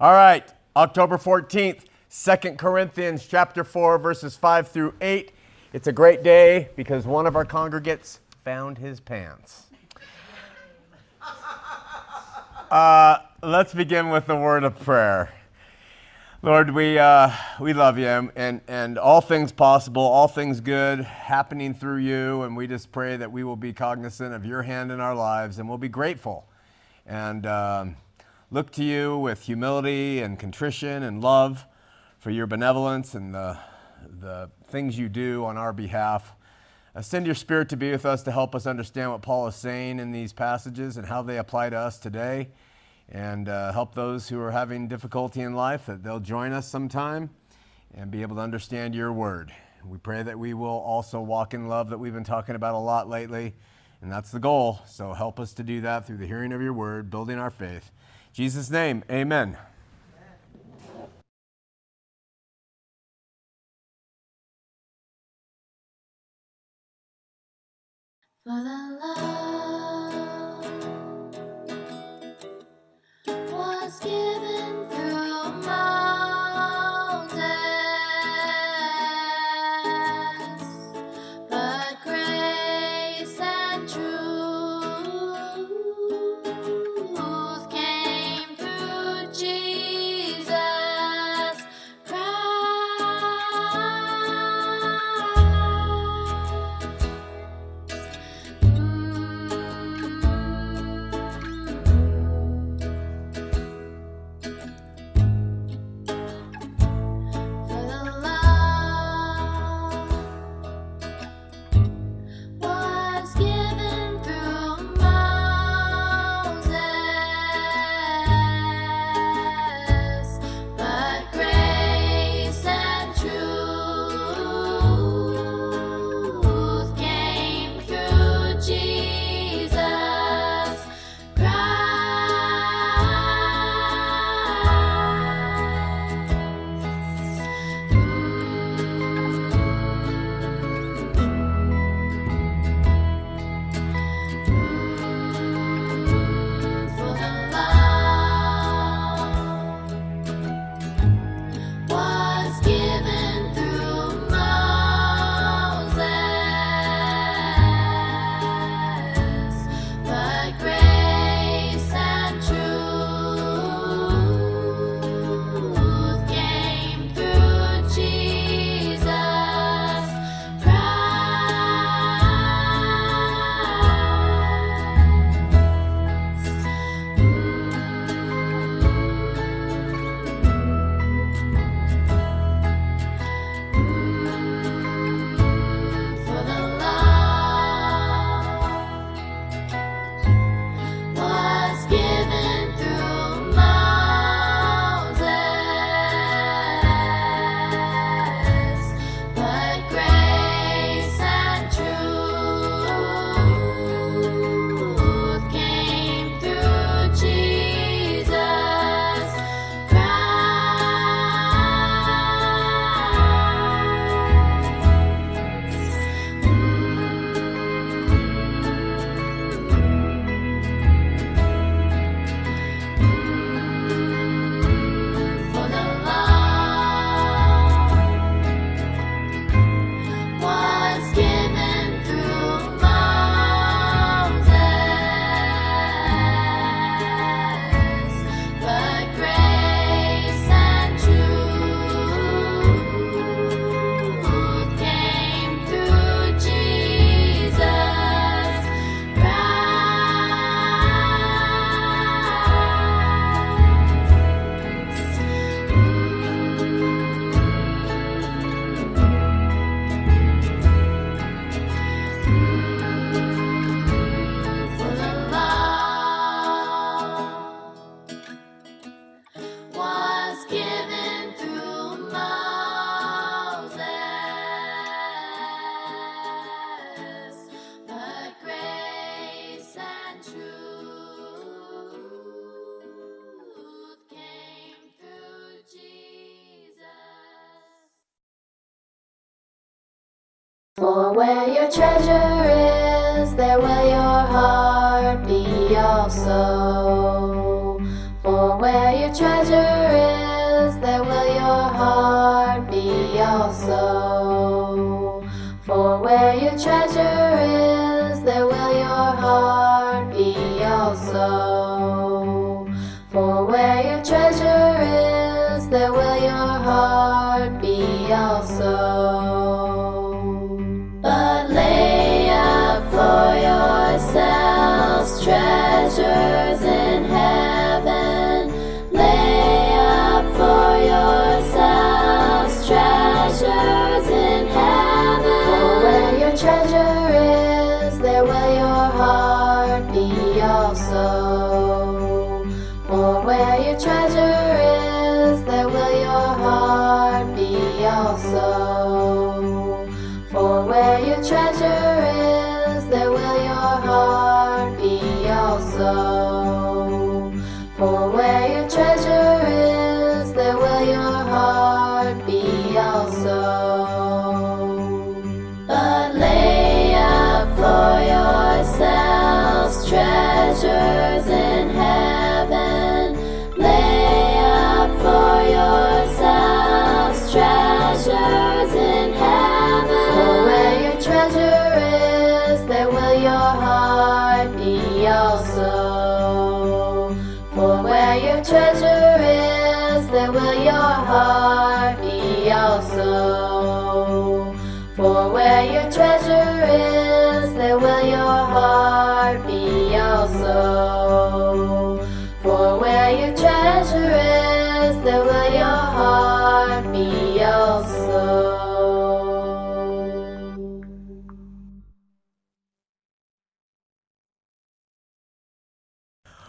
All right, October 14th, 2 Corinthians chapter 4, verses 5 through 8. It's a great day because one of our congregates found his pants. Uh, let's begin with the word of prayer. Lord, we, uh, we love you and, and all things possible, all things good happening through you. And we just pray that we will be cognizant of your hand in our lives and we'll be grateful and um, look to you with humility and contrition and love for your benevolence and the, the things you do on our behalf. Uh, send your spirit to be with us to help us understand what Paul is saying in these passages and how they apply to us today and uh, help those who are having difficulty in life that they'll join us sometime and be able to understand your word. We pray that we will also walk in love that we've been talking about a lot lately, and that's the goal. So help us to do that through the hearing of your word, building our faith. Jesus' name, amen. For the love was given treasures in heaven. Lay up for yourselves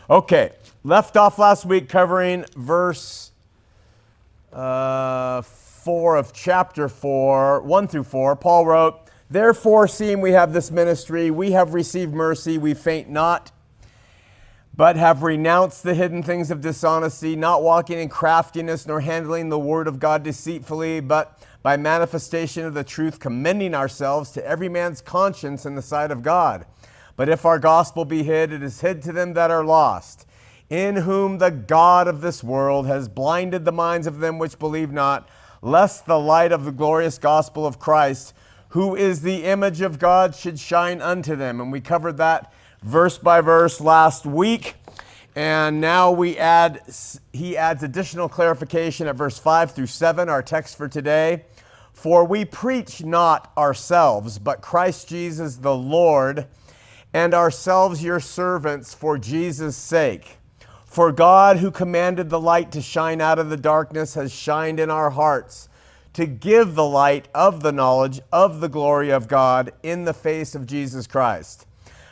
Okay, left off last week covering verse uh, 4 of chapter 4, 1 through 4. Paul wrote, Therefore, seeing we have this ministry, we have received mercy, we faint not, but have renounced the hidden things of dishonesty, not walking in craftiness, nor handling the word of God deceitfully, but by manifestation of the truth, commending ourselves to every man's conscience in the sight of God. But if our gospel be hid, it is hid to them that are lost, in whom the God of this world has blinded the minds of them which believe not, lest the light of the glorious gospel of Christ, who is the image of God, should shine unto them. And we covered that verse by verse last week. And now we add, he adds additional clarification at verse 5 through 7, our text for today. For we preach not ourselves, but Christ Jesus the Lord, and ourselves your servants for Jesus' sake. For God, who commanded the light to shine out of the darkness, has shined in our hearts to give the light of the knowledge of the glory of God in the face of Jesus Christ.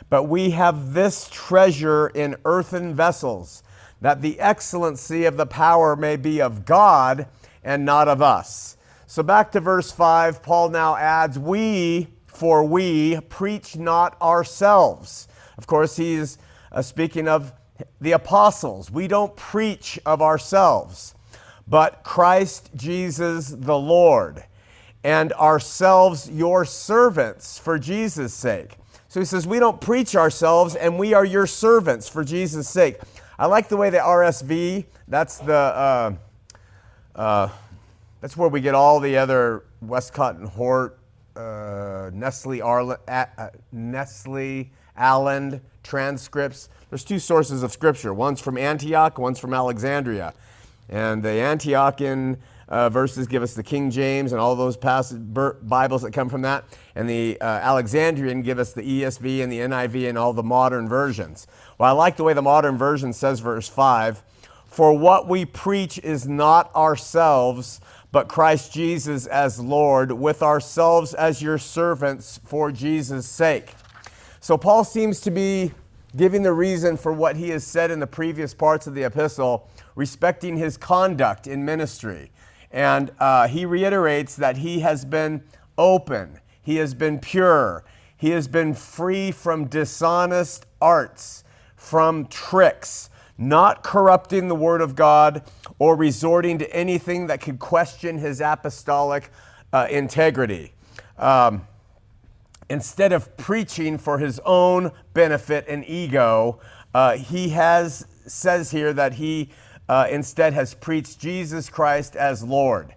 But we have this treasure in earthen vessels, that the excellency of the power may be of God and not of us. So back to verse 5, Paul now adds, We, for we, preach not ourselves. Of course, he's uh, speaking of the apostles. We don't preach of ourselves, but Christ Jesus the Lord, and ourselves your servants for Jesus' sake. So he says, We don't preach ourselves, and we are your servants for Jesus' sake. I like the way the RSV, that's the. Uh, uh, that's where we get all the other Westcott and Hort, uh, Nestle, Arlen, uh, Nestle, Aland transcripts. There's two sources of scripture. One's from Antioch, one's from Alexandria. And the Antiochian uh, verses give us the King James and all those passage, Bibles that come from that. And the uh, Alexandrian give us the ESV and the NIV and all the modern versions. Well, I like the way the modern version says verse 5 For what we preach is not ourselves, but Christ Jesus as Lord, with ourselves as your servants for Jesus' sake. So Paul seems to be giving the reason for what he has said in the previous parts of the epistle respecting his conduct in ministry. And uh, he reiterates that he has been open, he has been pure, he has been free from dishonest arts, from tricks, not corrupting the word of God or resorting to anything that could question his apostolic uh, integrity. Um, instead of preaching for his own benefit and ego, uh, he has says here that he uh, instead has preached Jesus Christ as Lord.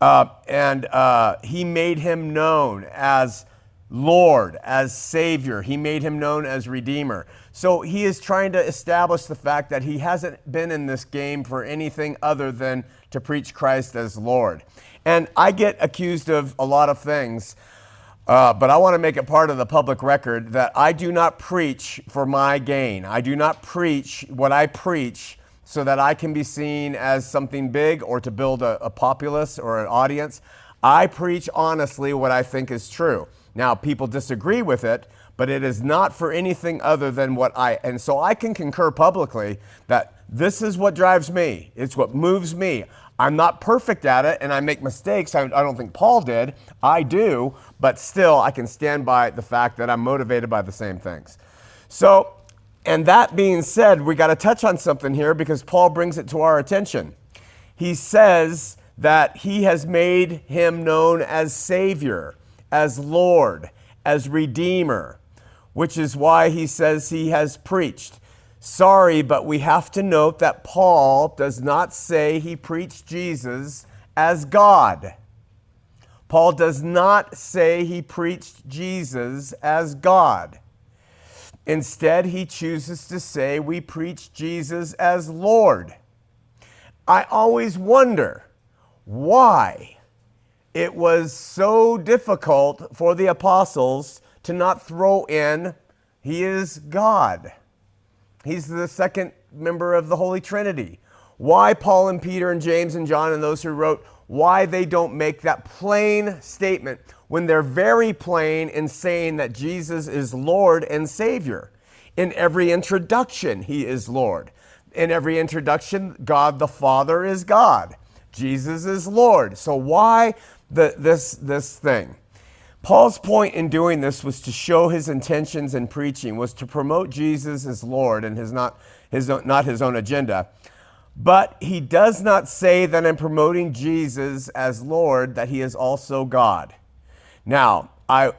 Uh, and uh, he made him known as Lord, as Savior. He made him known as Redeemer. So he is trying to establish the fact that he hasn't been in this game for anything other than to preach Christ as Lord. And I get accused of a lot of things. Uh, but I want to make it part of the public record that I do not preach for my gain. I do not preach what I preach so that I can be seen as something big or to build a, a populace or an audience. I preach honestly what I think is true. Now, people disagree with it, but it is not for anything other than what I. And so I can concur publicly that this is what drives me, it's what moves me. I'm not perfect at it and I make mistakes. I, I, don't think Paul did. I do, but still, I can stand by the fact that I'm motivated by the same things. So, and that being said, we got to touch on something here because Paul brings it to our attention. He says that he has made him known as Savior, as Lord, as Redeemer, which is why he says he has preached. Sorry, but we have to note that Paul does not say he preached Jesus as God. Paul does not say he preached Jesus as God. Instead, he chooses to say we preach Jesus as Lord. I always wonder why it was so difficult for the apostles to not throw in, He is God. He's the second member of the Holy Trinity. Why Paul and Peter and James and John and those who wrote, why they don't make that plain statement when they're very plain in saying that Jesus is Lord and Savior. In every introduction, He is Lord. In every introduction, God the Father is God. Jesus is Lord. So why the, this, this thing? Paul's point in doing this was to show his intentions in preaching, was to promote Jesus as Lord and his not, his, not his own agenda. But he does not say that in promoting Jesus as Lord that he is also God. Now, I,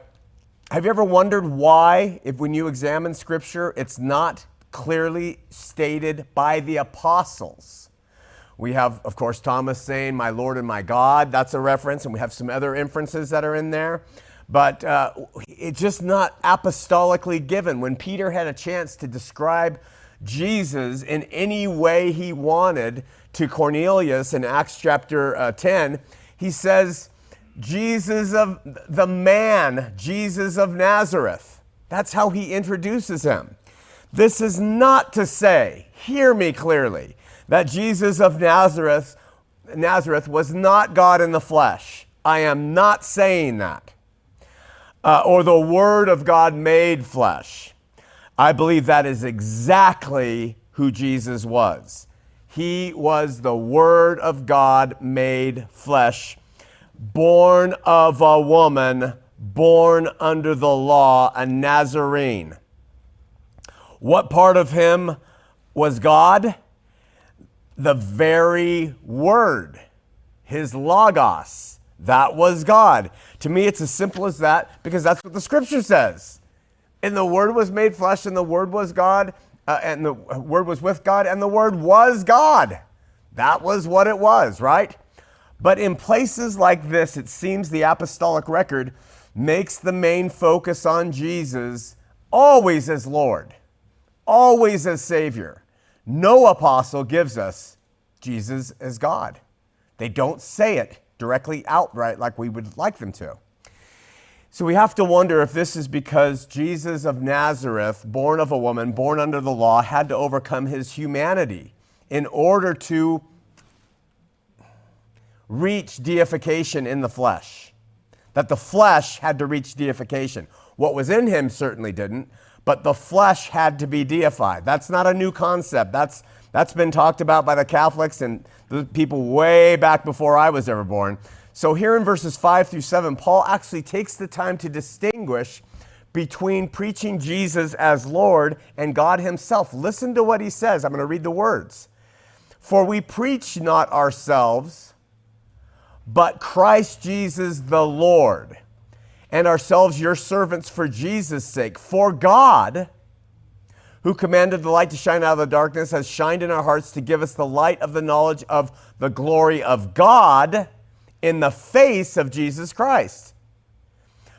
have you ever wondered why, if when you examine Scripture, it's not clearly stated by the apostles? We have, of course, Thomas saying, My Lord and my God. That's a reference, and we have some other inferences that are in there but uh, it's just not apostolically given. When Peter had a chance to describe Jesus in any way he wanted to Cornelius in Acts chapter uh, 10, he says, Jesus of the man, Jesus of Nazareth. That's how he introduces him. This is not to say, hear me clearly, that Jesus of Nazareth, Nazareth was not God in the flesh. I am not saying that uh, or the Word of God made flesh. I believe that is exactly who Jesus was. He was the Word of God made flesh, born of a woman, born under the law, a Nazarene. What part of him was God? The very Word, his Logos. That was God. To me, it's as simple as that because that's what the scripture says. And the Word was made flesh, and the Word was God, uh, and the Word was with God, and the Word was God. That was what it was, right? But in places like this, it seems the apostolic record makes the main focus on Jesus always as Lord, always as Savior. No apostle gives us Jesus as God. They don't say it directly outright like we would like them to. So we have to wonder if this is because Jesus of Nazareth, born of a woman, born under the law, had to overcome his humanity in order to reach deification in the flesh. That the flesh had to reach deification. What was in him certainly didn't, but the flesh had to be deified. That's not a new concept. That's, that's been talked about by the Catholics and the people way back before I was ever born. So, here in verses 5 through 7, Paul actually takes the time to distinguish between preaching Jesus as Lord and God Himself. Listen to what He says. I'm going to read the words. For we preach not ourselves, but Christ Jesus the Lord, and ourselves your servants for Jesus' sake. For God, who commanded the light to shine out of the darkness, has shined in our hearts to give us the light of the knowledge of the glory of God in the face of Jesus Christ.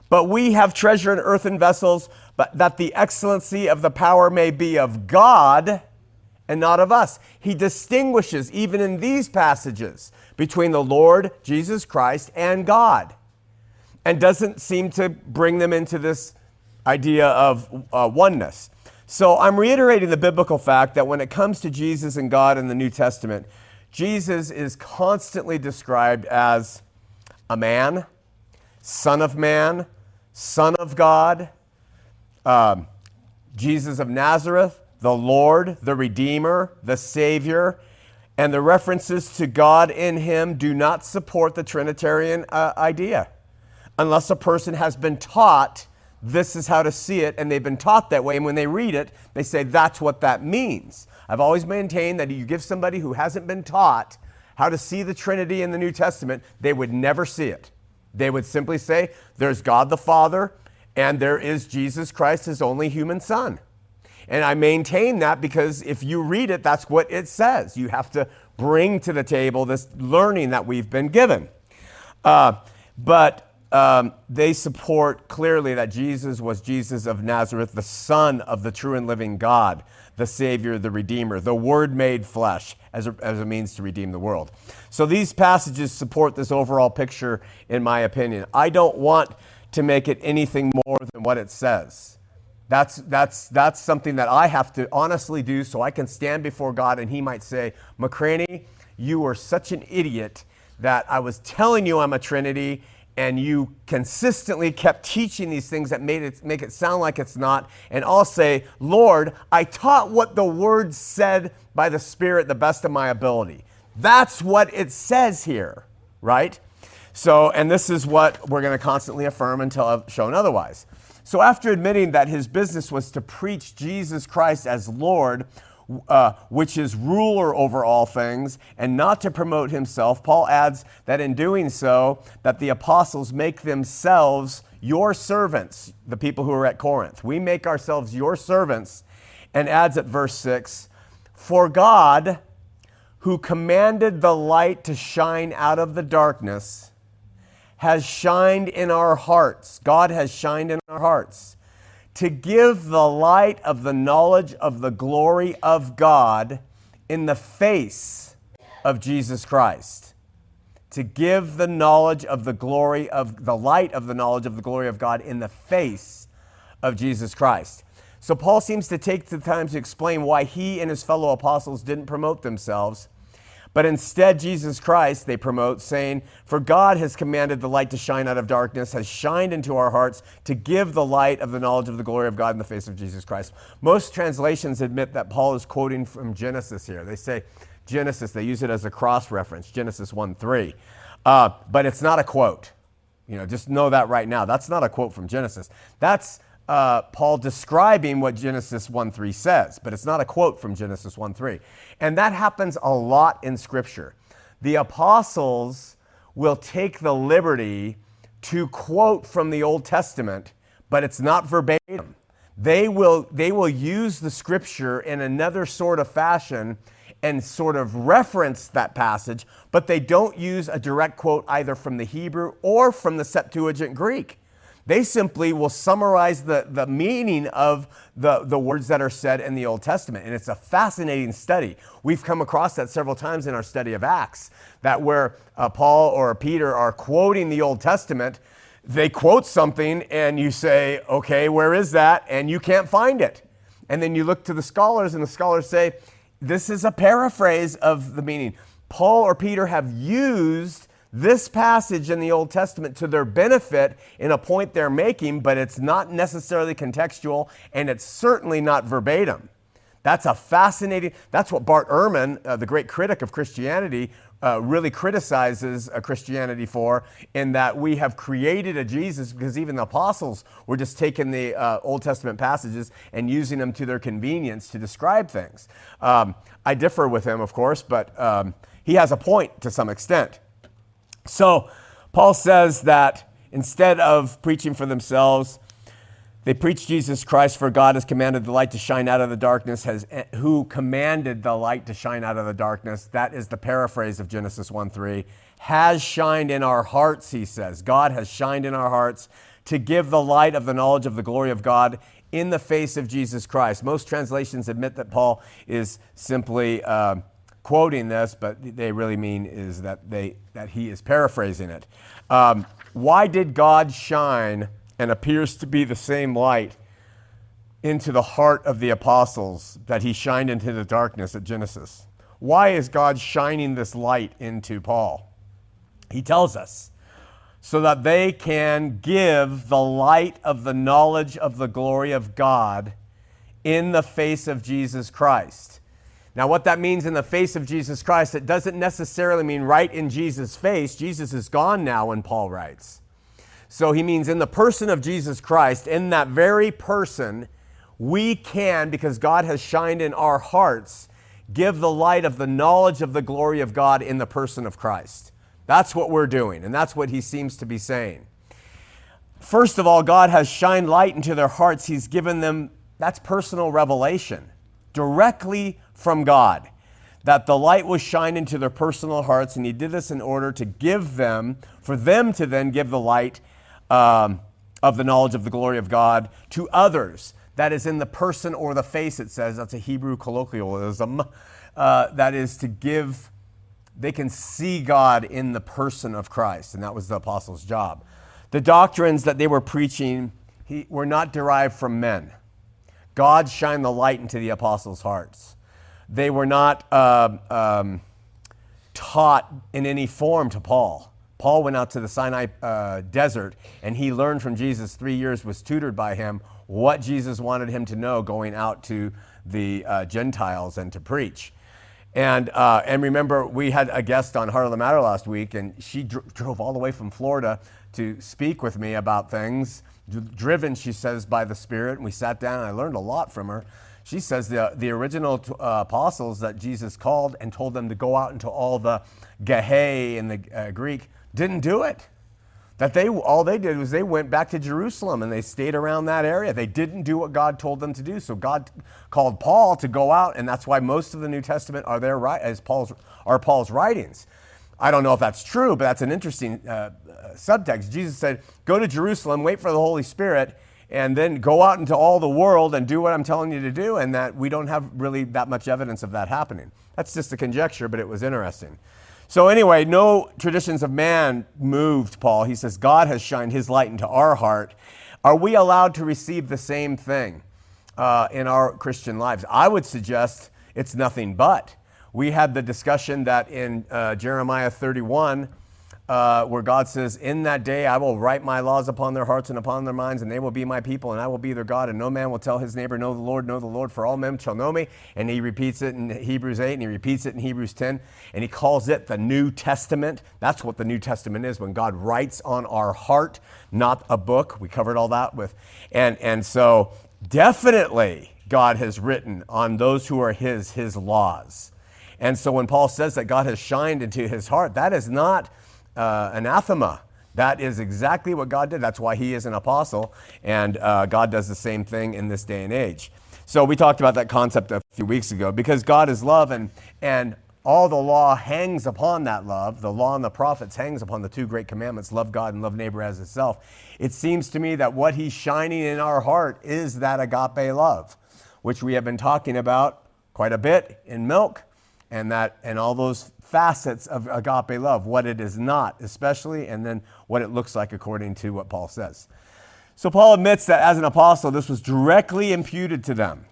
But we have treasure in earthen vessels, but that the excellency of the power may be of God and not of us. He distinguishes, even in these passages, between the Lord Jesus Christ and God, and doesn't seem to bring them into this idea of uh, oneness. So I'm reiterating the biblical fact that when it comes to Jesus and God in the New Testament, Jesus is constantly described as a man, son of man, son of God, um, Jesus of Nazareth, the Lord, the Redeemer, the Savior. And the references to God in him do not support the Trinitarian uh, idea unless a person has been taught this is how to see it, and they've been taught that way. And when they read it, they say, that's what that means. I've always maintained that you give somebody who hasn't been taught how to see the Trinity in the New Testament, they would never see it. They would simply say, there's God the Father, and there is Jesus Christ, his only human Son. And I maintain that because if you read it, that's what it says. You have to bring to the table this learning that we've been given. Uh, but um, they support clearly that Jesus was Jesus of Nazareth, the Son of the true and living God, the Savior, the Redeemer, the Word made flesh as a, as a means to redeem the world. So these passages support this overall picture, in my opinion. I don't want to make it anything more than what it says. That's, that's, that's something that I have to honestly do so I can stand before God and He might say, McCraney, you are such an idiot that I was telling you I'm a Trinity and you consistently kept teaching these things that made it make it sound like it's not. And i'll say lord i taught what the word said by the spirit the best of my ability. That's what it says here right? So and this is what we're going to constantly affirm until shown otherwise. So after admitting that his business was to preach jesus christ as lord uh, which is ruler over all things, and not to promote himself, Paul adds that in doing so, that the apostles make themselves your servants, the people who are at Corinth. We make ourselves your servants, and adds at verse 6 For God, who commanded the light to shine out of the darkness, has shined in our hearts. God has shined in our hearts to give the light of the knowledge of the glory of God in the face of Jesus Christ. To give the knowledge of the glory of the light of the knowledge of the glory of God in the face of Jesus Christ. So Paul seems to take the time to explain why he and his fellow apostles didn't promote themselves but instead, Jesus Christ, they promote, saying, For God has commanded the light to shine out of darkness, has shined into our hearts to give the light of the knowledge of the glory of God in the face of Jesus Christ. Most translations admit that Paul is quoting from Genesis here. They say Genesis, they use it as a cross reference, Genesis 1 3. Uh, but it's not a quote. You know, just know that right now. That's not a quote from Genesis. That's uh, Paul describing what Genesis 1 3 says, but it's not a quote from Genesis 1 3. And that happens a lot in Scripture. The apostles will take the liberty to quote from the Old Testament, but it's not verbatim. They will, they will use the Scripture in another sort of fashion and sort of reference that passage, but they don't use a direct quote either from the Hebrew or from the Septuagint Greek. They simply will summarize the, the meaning of the, the words that are said in the Old Testament. And it's a fascinating study. We've come across that several times in our study of Acts, that where uh, Paul or Peter are quoting the Old Testament, they quote something and you say, okay, where is that? And you can't find it. And then you look to the scholars, and the scholars say, this is a paraphrase of the meaning. Paul or Peter have used this passage in the Old Testament to their benefit in a point they're making, but it's not necessarily contextual and it's certainly not verbatim. That's a fascinating, that's what Bart Ehrman, uh, the great critic of Christianity, uh, really criticizes uh, Christianity for, in that we have created a Jesus because even the apostles were just taking the uh, Old Testament passages and using them to their convenience to describe things. Um, I differ with him, of course, but um, he has a point to some extent. So, Paul says that instead of preaching for themselves, They preach Jesus Christ, for God has commanded the light to shine out of the darkness. Has who commanded the light to shine out of the darkness? That is the paraphrase of Genesis 1 3. Has shined in our hearts, he says. God has shined in our hearts to give the light of the knowledge of the glory of God in the face of Jesus Christ. Most translations admit that Paul is simply uh, quoting this, but they really mean is that they that he is paraphrasing it. Um, why did God shine and appears to be the same light into the heart of the apostles that he shined into the darkness at Genesis. Why is God shining this light into Paul? He tells us so that they can give the light of the knowledge of the glory of God in the face of Jesus Christ. Now, what that means in the face of Jesus Christ, it doesn't necessarily mean right in Jesus' face. Jesus is gone now when Paul writes. So he means in the person of Jesus Christ, in that very person, we can, because God has shined in our hearts, give the light of the knowledge of the glory of God in the person of Christ. That's what we're doing, and that's what he seems to be saying. First of all, God has shined light into their hearts. He's given them, that's personal revelation directly from God. That the light was shined into their personal hearts, and He did this in order to give them, for them to then give the light um, of the knowledge of the glory of God to others. That is in the person or the face, it says. That's a Hebrew colloquialism. Uh, that is to give, they can see God in the person of Christ, and that was the apostles' job. The doctrines that they were preaching he, were not derived from men. God shined the light into the apostles' hearts. They were not uh, um, taught in any form to Paul. Paul went out to the Sinai uh, desert and he learned from Jesus, three years was tutored by him, what Jesus wanted him to know going out to the uh, Gentiles and to preach. And, uh, and remember, we had a guest on Heart of the Matter last week, and she dr- drove all the way from Florida to speak with me about things. D- driven, she says, by the Spirit. And we sat down, and I learned a lot from her. She says the, the original uh, apostles that Jesus called and told them to go out into all the Gehe in the uh, Greek didn't do it. That they all they did was they went back to Jerusalem and they stayed around that area. They didn't do what God told them to do. So God called Paul to go out, and that's why most of the New Testament are there as Paul's are Paul's writings. I don't know if that's true, but that's an interesting uh, uh, subtext. Jesus said, "Go to Jerusalem, wait for the Holy Spirit, and then go out into all the world and do what I'm telling you to do." And that we don't have really that much evidence of that happening. That's just a conjecture, but it was interesting. So, anyway, no traditions of man moved Paul. He says, God has shined his light into our heart. Are we allowed to receive the same thing uh, in our Christian lives? I would suggest it's nothing but. We had the discussion that in uh, Jeremiah 31, uh, where God says, In that day I will write my laws upon their hearts and upon their minds, and they will be my people, and I will be their God, and no man will tell his neighbor, Know the Lord, know the Lord, for all men shall know me. And he repeats it in Hebrews 8, and he repeats it in Hebrews 10, and he calls it the New Testament. That's what the New Testament is, when God writes on our heart, not a book. We covered all that with. And, and so, definitely, God has written on those who are his, his laws. And so, when Paul says that God has shined into his heart, that is not uh, anathema. That is exactly what God did. That's why he is an apostle, and uh, God does the same thing in this day and age. So we talked about that concept a few weeks ago because God is love, and and all the law hangs upon that love. The law and the prophets hangs upon the two great commandments: love God and love neighbor as itself. It seems to me that what He's shining in our heart is that agape love, which we have been talking about quite a bit in milk, and that and all those facets of agape love, what it is not, especially, and then what it looks like according to what Paul says. So, Paul admits that as an apostle, this was directly imputed to them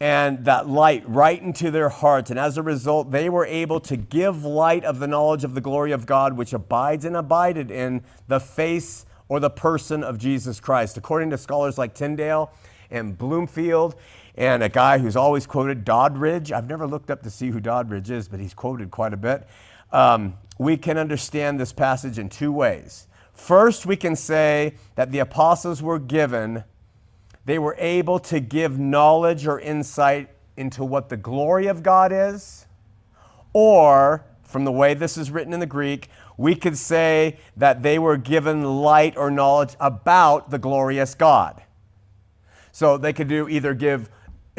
and that light right into their hearts. And as a result, they were able to give light of the knowledge of the glory of God, which abides and abided in the face or the person of Jesus Christ. According to scholars like Tyndale and Bloomfield, and a guy who's always quoted, Doddridge. I've never looked up to see who Doddridge is, but he's quoted quite a bit. Um, we can understand this passage in two ways. First, we can say that the apostles were given, they were able to give knowledge or insight into what the glory of God is, or from the way this is written in the Greek, we could say that they were given light or knowledge about the glorious God. So they could do either give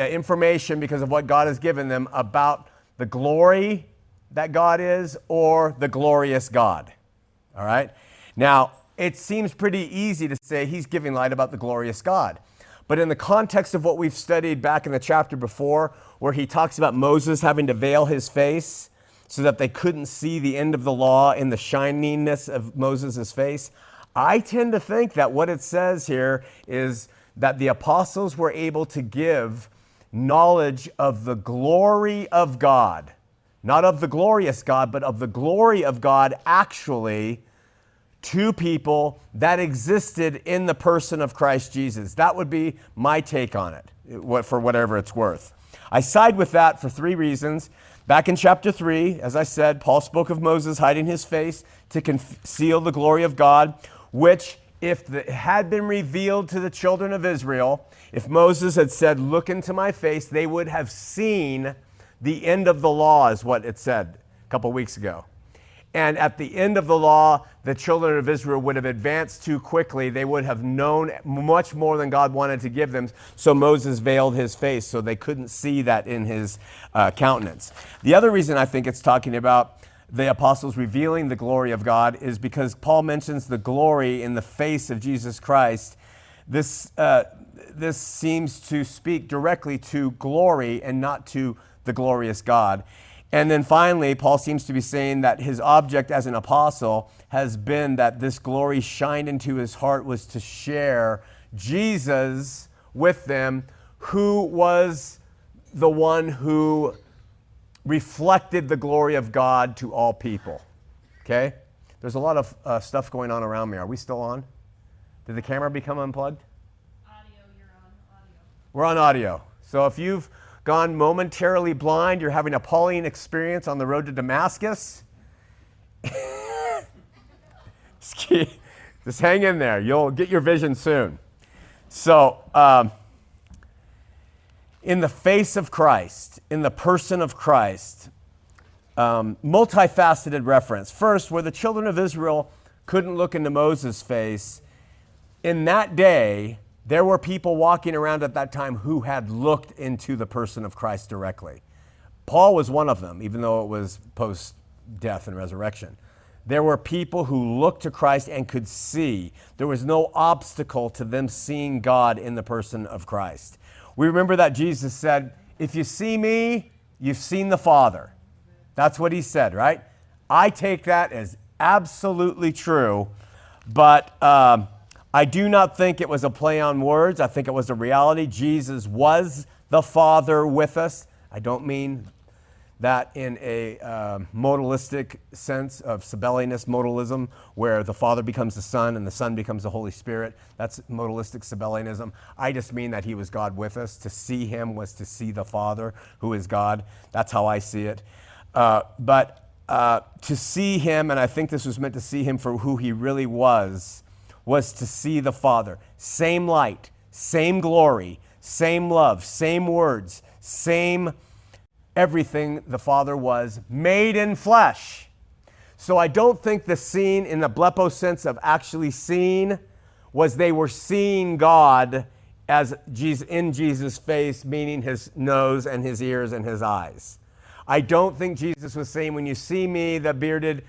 Uh, information because of what God has given them about the glory that God is or the glorious God. All right? Now, it seems pretty easy to say he's giving light about the glorious God. But in the context of what we've studied back in the chapter before, where he talks about Moses having to veil his face so that they couldn't see the end of the law in the shininess of Moses' face, I tend to think that what it says here is that the apostles were able to give knowledge of the glory of God, not of the glorious God, but of the glory of God actually to people that existed in the person of Christ Jesus. That would be my take on it, for whatever it's worth. I side with that for three reasons. Back in chapter 3, as I said, Paul spoke of Moses hiding his face to conceal the glory of God, which, if it had been revealed to the children of Israel, if Moses had said, Look into my face, they would have seen the end of the law, is what it said a couple weeks ago. And at the end of the law, the children of Israel would have advanced too quickly. They would have known much more than God wanted to give them. So Moses veiled his face so they couldn't see that in his uh, countenance. The other reason I think it's talking about the apostles revealing the glory of God is because Paul mentions the glory in the face of Jesus Christ. This, uh, this seems to speak directly to glory and not to the glorious God. And then finally, Paul seems to be saying that his object as an apostle has been that this glory shined into his heart was to share Jesus with them, who was the one who reflected the glory of God to all people. Okay? There's a lot of uh, stuff going on around me. Are we still on? Did the camera become unplugged? Audio, you're on audio. We're on audio. So if you've gone momentarily blind, you're having a Pauline experience on the road to Damascus. Just hang in there. You'll get your vision soon. So, um, in the face of Christ, in the person of Christ, um, multifaceted reference. First, where the children of Israel couldn't look into Moses' face, in that day, there were people walking around at that time who had looked into the person of Christ directly. Paul was one of them, even though it was post death and resurrection. There were people who looked to Christ and could see. There was no obstacle to them seeing God in the person of Christ. We remember that Jesus said, If you see me, you've seen the Father. That's what he said, right? I take that as absolutely true, but. Um, I do not think it was a play on words. I think it was a reality. Jesus was the Father with us. I don't mean that in a uh, modalistic sense of Sabellianist modalism, where the Father becomes the Son and the Son becomes the Holy Spirit. That's modalistic Sabellianism. I just mean that He was God with us. To see Him was to see the Father, who is God. That's how I see it. Uh, but uh, to see Him, and I think this was meant to see Him for who He really was was to see the Father. Same light, same glory, same love, same words, same everything the Father was, made in flesh. So I don't think the scene in the blepo sense of actually seeing was they were seeing God as Jesus, in Jesus' face, meaning his nose and his ears and his eyes. I don't think Jesus was saying, when you see me, the bearded,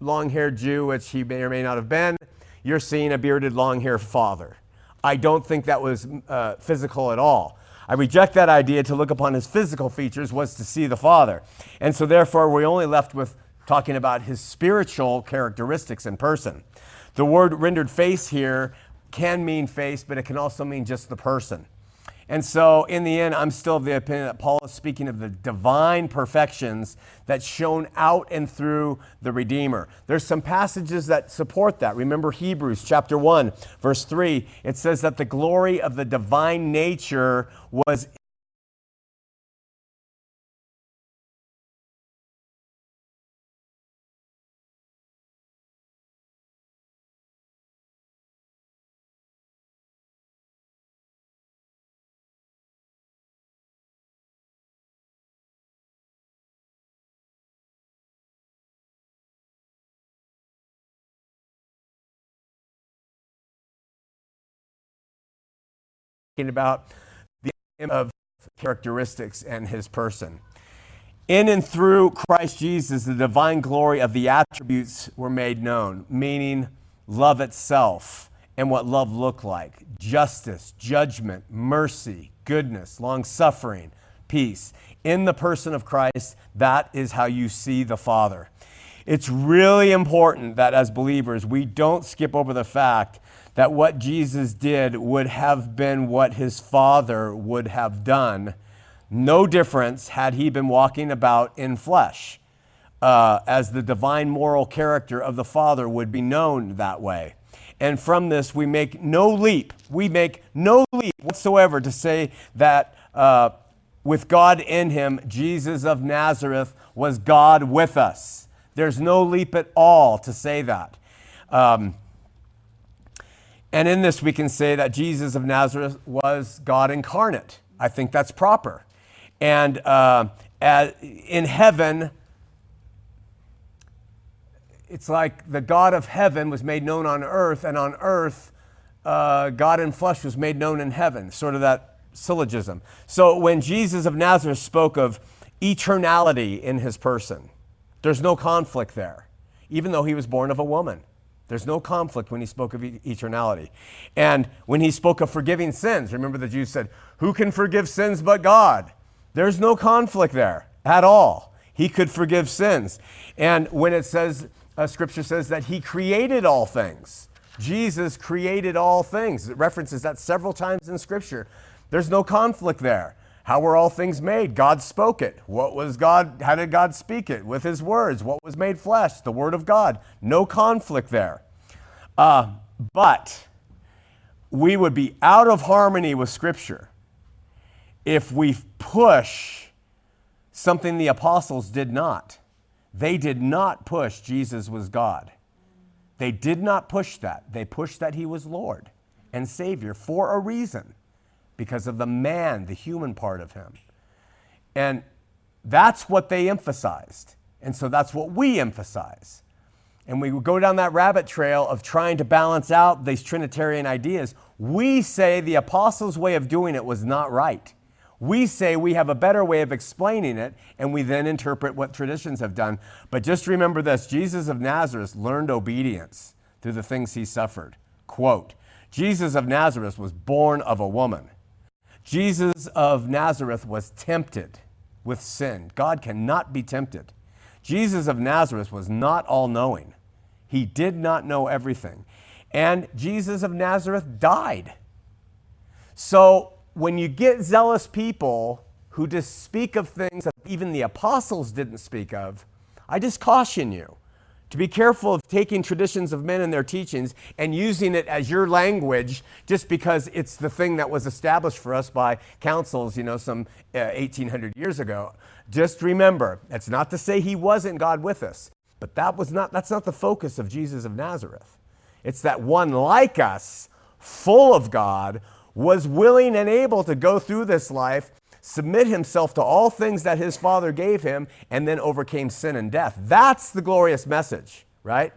long haired Jew, which he may or may not have been, you're seeing a bearded, long haired father. I don't think that was uh, physical at all. I reject that idea to look upon his physical features was to see the Father. And so, therefore, we're only left with talking about his spiritual characteristics in person. The word rendered face here can mean face, but it can also mean just the person. And so, in the end, I'm still of the opinion that Paul is speaking of the divine perfections that shone out and through the Redeemer. There's some passages that support that. Remember Hebrews chapter 1, verse 3. It says that the glory of the divine nature was about the of characteristics and his person. In and through Christ Jesus, the divine glory of the attributes were made known, meaning love itself and what love looked like justice, judgment, mercy, goodness, long suffering, peace. In the person of Christ, that is how you see the Father. It's really important that as believers, we don't skip over the fact that what Jesus did would have been what his Father would have done. No difference had he been walking about in flesh, uh, as the divine moral character of the Father would be known that way. And from this, we make no leap. We make no leap whatsoever to say that uh, with God in him, Jesus of Nazareth was God with us. There's no leap at all to say that. Um, and in this, we can say that Jesus of Nazareth was God incarnate. I think that's proper. And uh, in heaven, it's like the God of heaven was made known on earth, and on earth, uh, God in flesh was made known in heaven, sort of that syllogism. So when Jesus of Nazareth spoke of eternality in his person, there's no conflict there, even though he was born of a woman. There's no conflict when he spoke of eternality. And when he spoke of forgiving sins, remember the Jews said, Who can forgive sins but God? There's no conflict there at all. He could forgive sins. And when it says, uh, scripture says that he created all things, Jesus created all things. It references that several times in scripture. There's no conflict there. How were all things made? God spoke it. What was God? How did God speak it? With his words. What was made flesh? The word of God. No conflict there. Uh, but we would be out of harmony with Scripture if we push something the apostles did not. They did not push Jesus was God. They did not push that. They pushed that he was Lord and Savior for a reason because of the man, the human part of him. And that's what they emphasized. And so that's what we emphasize. And we go down that rabbit trail of trying to balance out these Trinitarian ideas. We say the apostles' way of doing it was not right. We say we have a better way of explaining it, and we then interpret what traditions have done. But just remember this Jesus of Nazareth learned obedience through the things he suffered. Quote Jesus of Nazareth was born of a woman. Jesus of Nazareth was tempted with sin. God cannot be tempted. Jesus of Nazareth was not all knowing, he did not know everything. And Jesus of Nazareth died. So when you get zealous people who just speak of things that even the apostles didn't speak of, I just caution you to be careful of taking traditions of men and their teachings and using it as your language just because it's the thing that was established for us by councils, you know, some uh, 1800 years ago. Just remember, that's not to say he wasn't God with us, but that was not that's not the focus of Jesus of Nazareth. It's that one like us, full of God, was willing and able to go through this life submit himself to all things that his father gave him, and then overcame sin and death. That's the glorious message, right?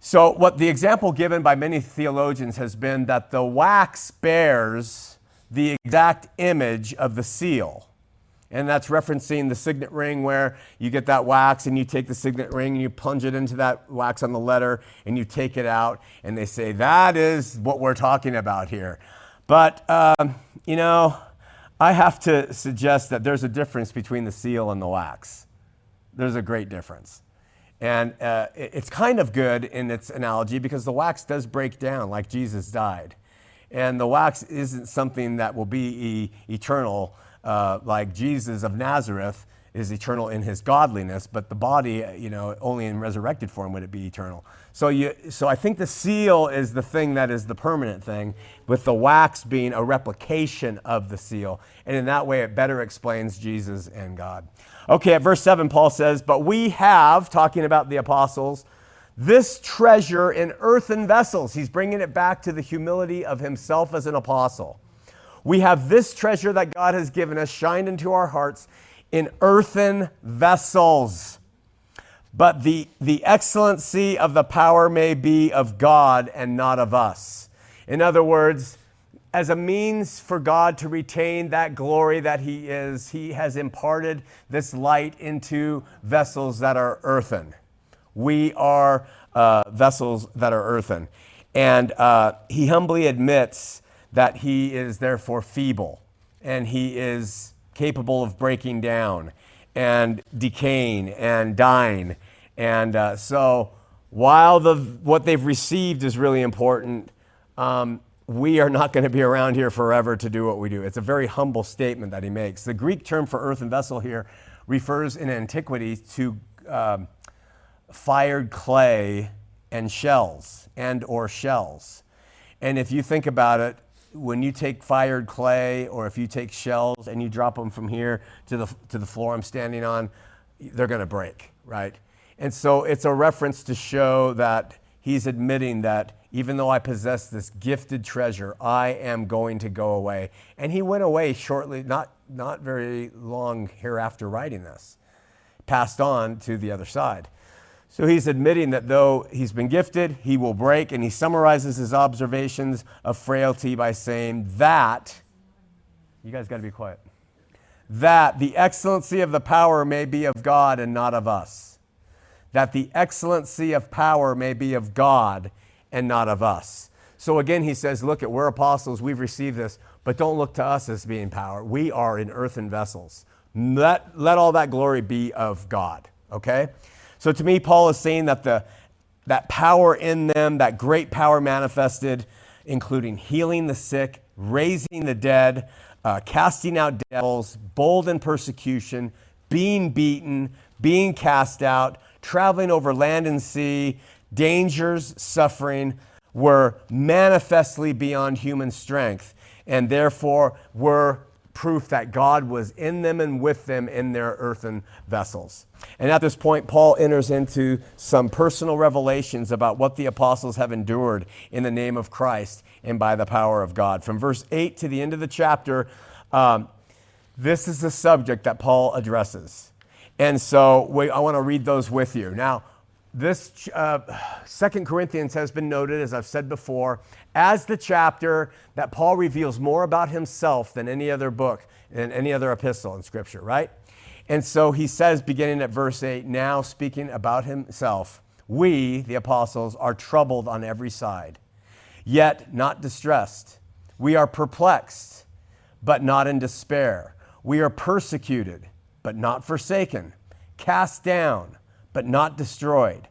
So, what the example given by many theologians has been that the wax bears the exact image of the seal. And that's referencing the signet ring where you get that wax and you take the signet ring and you plunge it into that wax on the letter and you take it out. And they say, that is what we're talking about here. But, um, you know, I have to suggest that there's a difference between the seal and the wax. There's a great difference. And uh, it's kind of good in its analogy because the wax does break down like Jesus died. And the wax isn't something that will be e- eternal uh, like Jesus of Nazareth is eternal in his godliness, but the body, you know, only in resurrected form would it be eternal. So, you, so I think the seal is the thing that is the permanent thing, with the wax being a replication of the seal. And in that way, it better explains Jesus and God. Okay, at verse 7, Paul says, But we have, talking about the apostles, this treasure in earthen vessels. He's bringing it back to the humility of himself as an apostle. We have this treasure that God has given us shined into our hearts in earthen vessels. But the, the excellency of the power may be of God and not of us. In other words, as a means for God to retain that glory that He is, He has imparted this light into vessels that are earthen. We are uh, vessels that are earthen. And uh, He humbly admits that He is therefore feeble and He is capable of breaking down and decaying and dying. And uh, so, while the, what they've received is really important, um, we are not going to be around here forever to do what we do. It's a very humble statement that he makes. The Greek term for earthen vessel here refers in antiquity to um, fired clay and shells and or shells. And if you think about it, when you take fired clay or if you take shells and you drop them from here to the, to the floor I'm standing on, they're going to break, right? And so it's a reference to show that he's admitting that even though I possess this gifted treasure, I am going to go away. And he went away shortly, not, not very long hereafter writing this, passed on to the other side. So he's admitting that though he's been gifted, he will break, and he summarizes his observations of frailty by saying that, you guys got to be quiet, that the excellency of the power may be of God and not of us. That the excellency of power may be of God and not of us. So again, he says, Look, at we're apostles, we've received this, but don't look to us as being power. We are in earthen vessels. Let, let all that glory be of God. Okay? So to me, Paul is saying that the that power in them, that great power manifested, including healing the sick, raising the dead, uh, casting out devils, bold in persecution, being beaten, being cast out, traveling over land and sea, dangers, suffering were manifestly beyond human strength, and therefore were proof that God was in them and with them in their earthen vessels. And at this point, Paul enters into some personal revelations about what the apostles have endured in the name of Christ and by the power of God. From verse 8 to the end of the chapter, um, this is the subject that Paul addresses. And so we, I want to read those with you. Now, this uh, Second Corinthians has been noted, as I've said before, as the chapter that Paul reveals more about himself than any other book and any other epistle in Scripture, right? And so he says, beginning at verse 8, now speaking about himself, we, the apostles, are troubled on every side, yet not distressed. We are perplexed, but not in despair. We are persecuted, but not forsaken, cast down but not destroyed,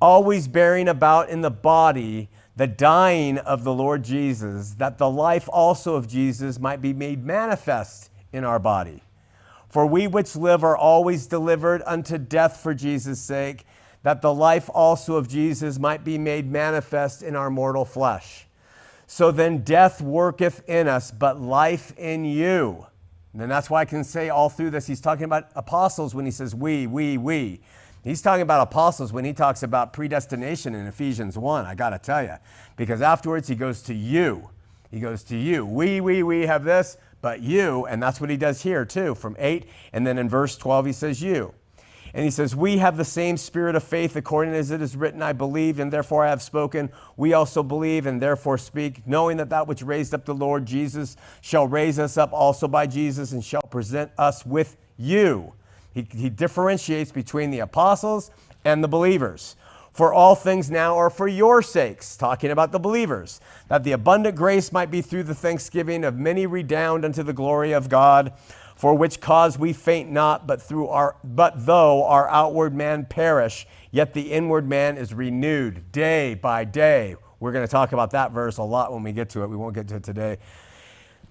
always bearing about in the body the dying of the Lord Jesus, that the life also of Jesus might be made manifest in our body. For we which live are always delivered unto death for Jesus' sake, that the life also of Jesus might be made manifest in our mortal flesh. So then death worketh in us, but life in you. And that's why I can say all through this, he's talking about apostles when he says we, we, we. He's talking about apostles when he talks about predestination in Ephesians 1, I got to tell you. Because afterwards he goes to you. He goes to you. We, we, we have this, but you, and that's what he does here too, from 8. And then in verse 12 he says you. And he says, We have the same spirit of faith, according as it is written, I believe, and therefore I have spoken. We also believe, and therefore speak, knowing that that which raised up the Lord Jesus shall raise us up also by Jesus, and shall present us with you. He, he differentiates between the apostles and the believers. For all things now are for your sakes, talking about the believers, that the abundant grace might be through the thanksgiving of many redound unto the glory of God, for which cause we faint not, but through our but though our outward man perish, yet the inward man is renewed day by day. We're going to talk about that verse a lot when we get to it. We won't get to it today.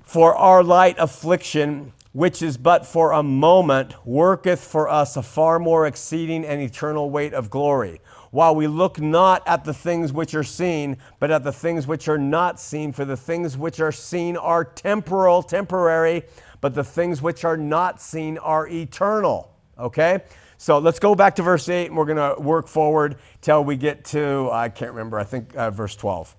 For our light affliction which is but for a moment, worketh for us a far more exceeding and eternal weight of glory. While we look not at the things which are seen, but at the things which are not seen, for the things which are seen are temporal, temporary, but the things which are not seen are eternal. Okay? So let's go back to verse 8 and we're going to work forward till we get to, I can't remember, I think uh, verse 12.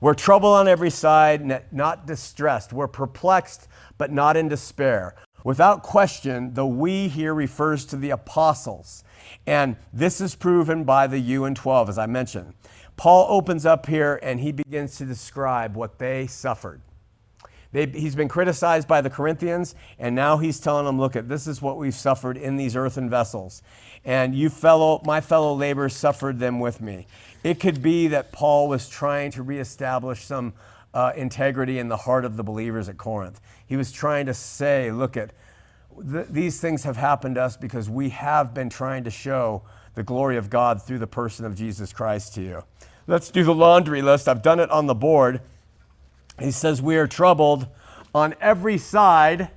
We're troubled on every side, not distressed. We're perplexed, but not in despair. Without question, the we here refers to the apostles. And this is proven by the you and 12, as I mentioned. Paul opens up here and he begins to describe what they suffered. They, he's been criticized by the Corinthians, and now he's telling them, look, at this is what we've suffered in these earthen vessels. And you fellow, my fellow laborers suffered them with me. It could be that Paul was trying to reestablish some uh, integrity in the heart of the believers at Corinth. He was trying to say, look at th- these things have happened to us because we have been trying to show the glory of God through the person of Jesus Christ to you. Let's do the laundry list. I've done it on the board. He says, We are troubled on every side.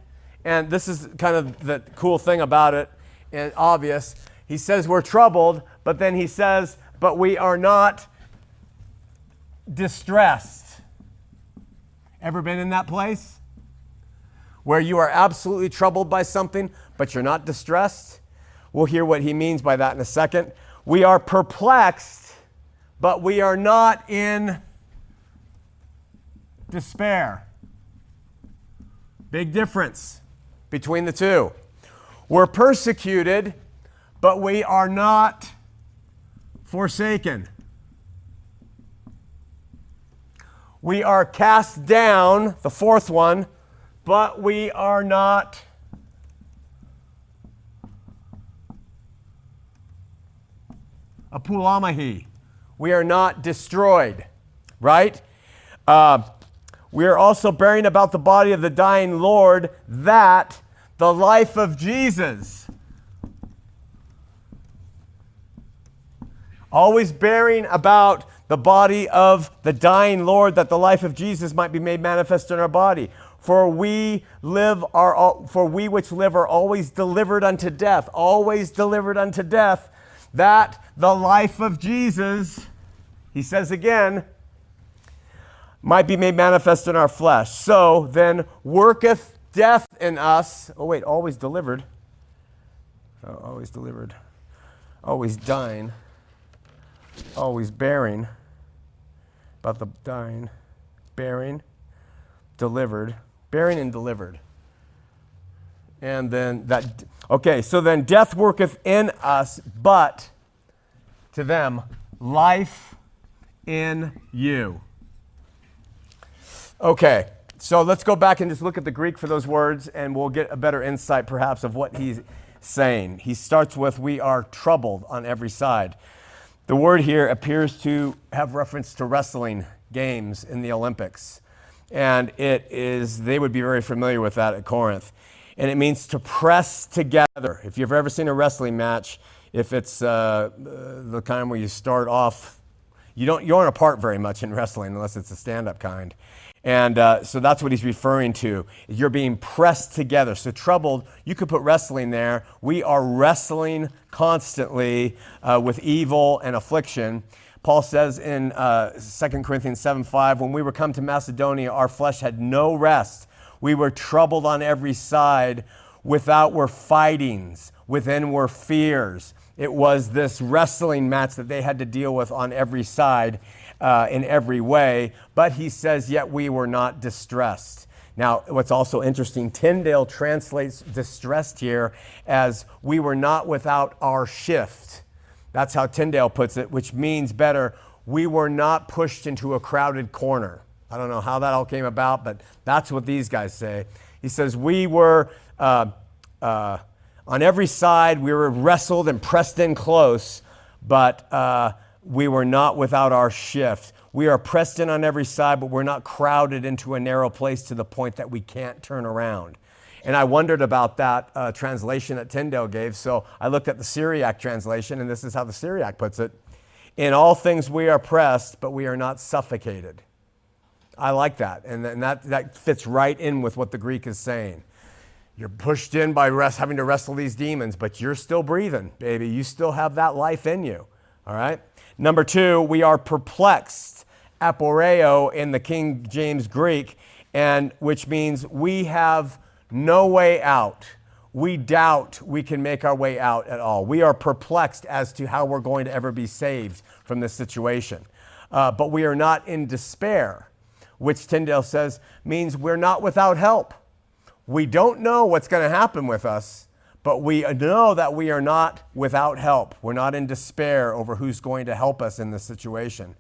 And this is kind of the cool thing about it, and obvious. He says, We're troubled, but then he says, But we are not distressed. Ever been in that place? Where you are absolutely troubled by something, but you're not distressed? We'll hear what he means by that in a second. We are perplexed, but we are not in despair. Big difference between the two. We're persecuted, but we are not forsaken. We are cast down, the fourth one, but we are not apulamahi. We are not destroyed, right? Uh, we are also bearing about the body of the dying Lord that the life of Jesus. Always bearing about the body of the dying Lord that the life of Jesus might be made manifest in our body. For we live are for we which live are always delivered unto death, always delivered unto death, that the life of Jesus, he says again, might be made manifest in our flesh. So then worketh death in us. Oh, wait, always delivered. Oh, always delivered. Always dying. Always bearing. About the dying. Bearing. Delivered. Bearing and delivered. And then that. Okay, so then death worketh in us, but to them, life in you. Okay, so let's go back and just look at the Greek for those words, and we'll get a better insight perhaps of what he's saying. He starts with, We are troubled on every side. The word here appears to have reference to wrestling games in the Olympics. And it is, they would be very familiar with that at Corinth. And it means to press together. If you've ever seen a wrestling match, if it's uh, the kind where you start off, you don't, you aren't apart very much in wrestling unless it's a stand up kind. And uh, so that's what he's referring to. You're being pressed together. So, troubled, you could put wrestling there. We are wrestling constantly uh, with evil and affliction. Paul says in uh, 2 Corinthians 7 5, when we were come to Macedonia, our flesh had no rest. We were troubled on every side. Without were fightings, within were fears. It was this wrestling match that they had to deal with on every side uh, in every way, but he says, Yet we were not distressed. Now, what's also interesting, Tyndale translates distressed here as we were not without our shift. That's how Tyndale puts it, which means better, we were not pushed into a crowded corner. I don't know how that all came about, but that's what these guys say. He says, We were uh, uh, on every side, we were wrestled and pressed in close, but uh, we were not without our shift. We are pressed in on every side, but we're not crowded into a narrow place to the point that we can't turn around. And I wondered about that uh, translation that Tyndale gave. So I looked at the Syriac translation, and this is how the Syriac puts it In all things we are pressed, but we are not suffocated. I like that. And, and that, that fits right in with what the Greek is saying. You're pushed in by rest, having to wrestle these demons, but you're still breathing, baby. You still have that life in you. All right? Number two, we are perplexed, aporeo in the King James Greek, and which means we have no way out. We doubt we can make our way out at all. We are perplexed as to how we're going to ever be saved from this situation. Uh, but we are not in despair, which Tyndale says means we're not without help. We don't know what's going to happen with us, but we know that we are not without help. We're not in despair over who's going to help us in this situation.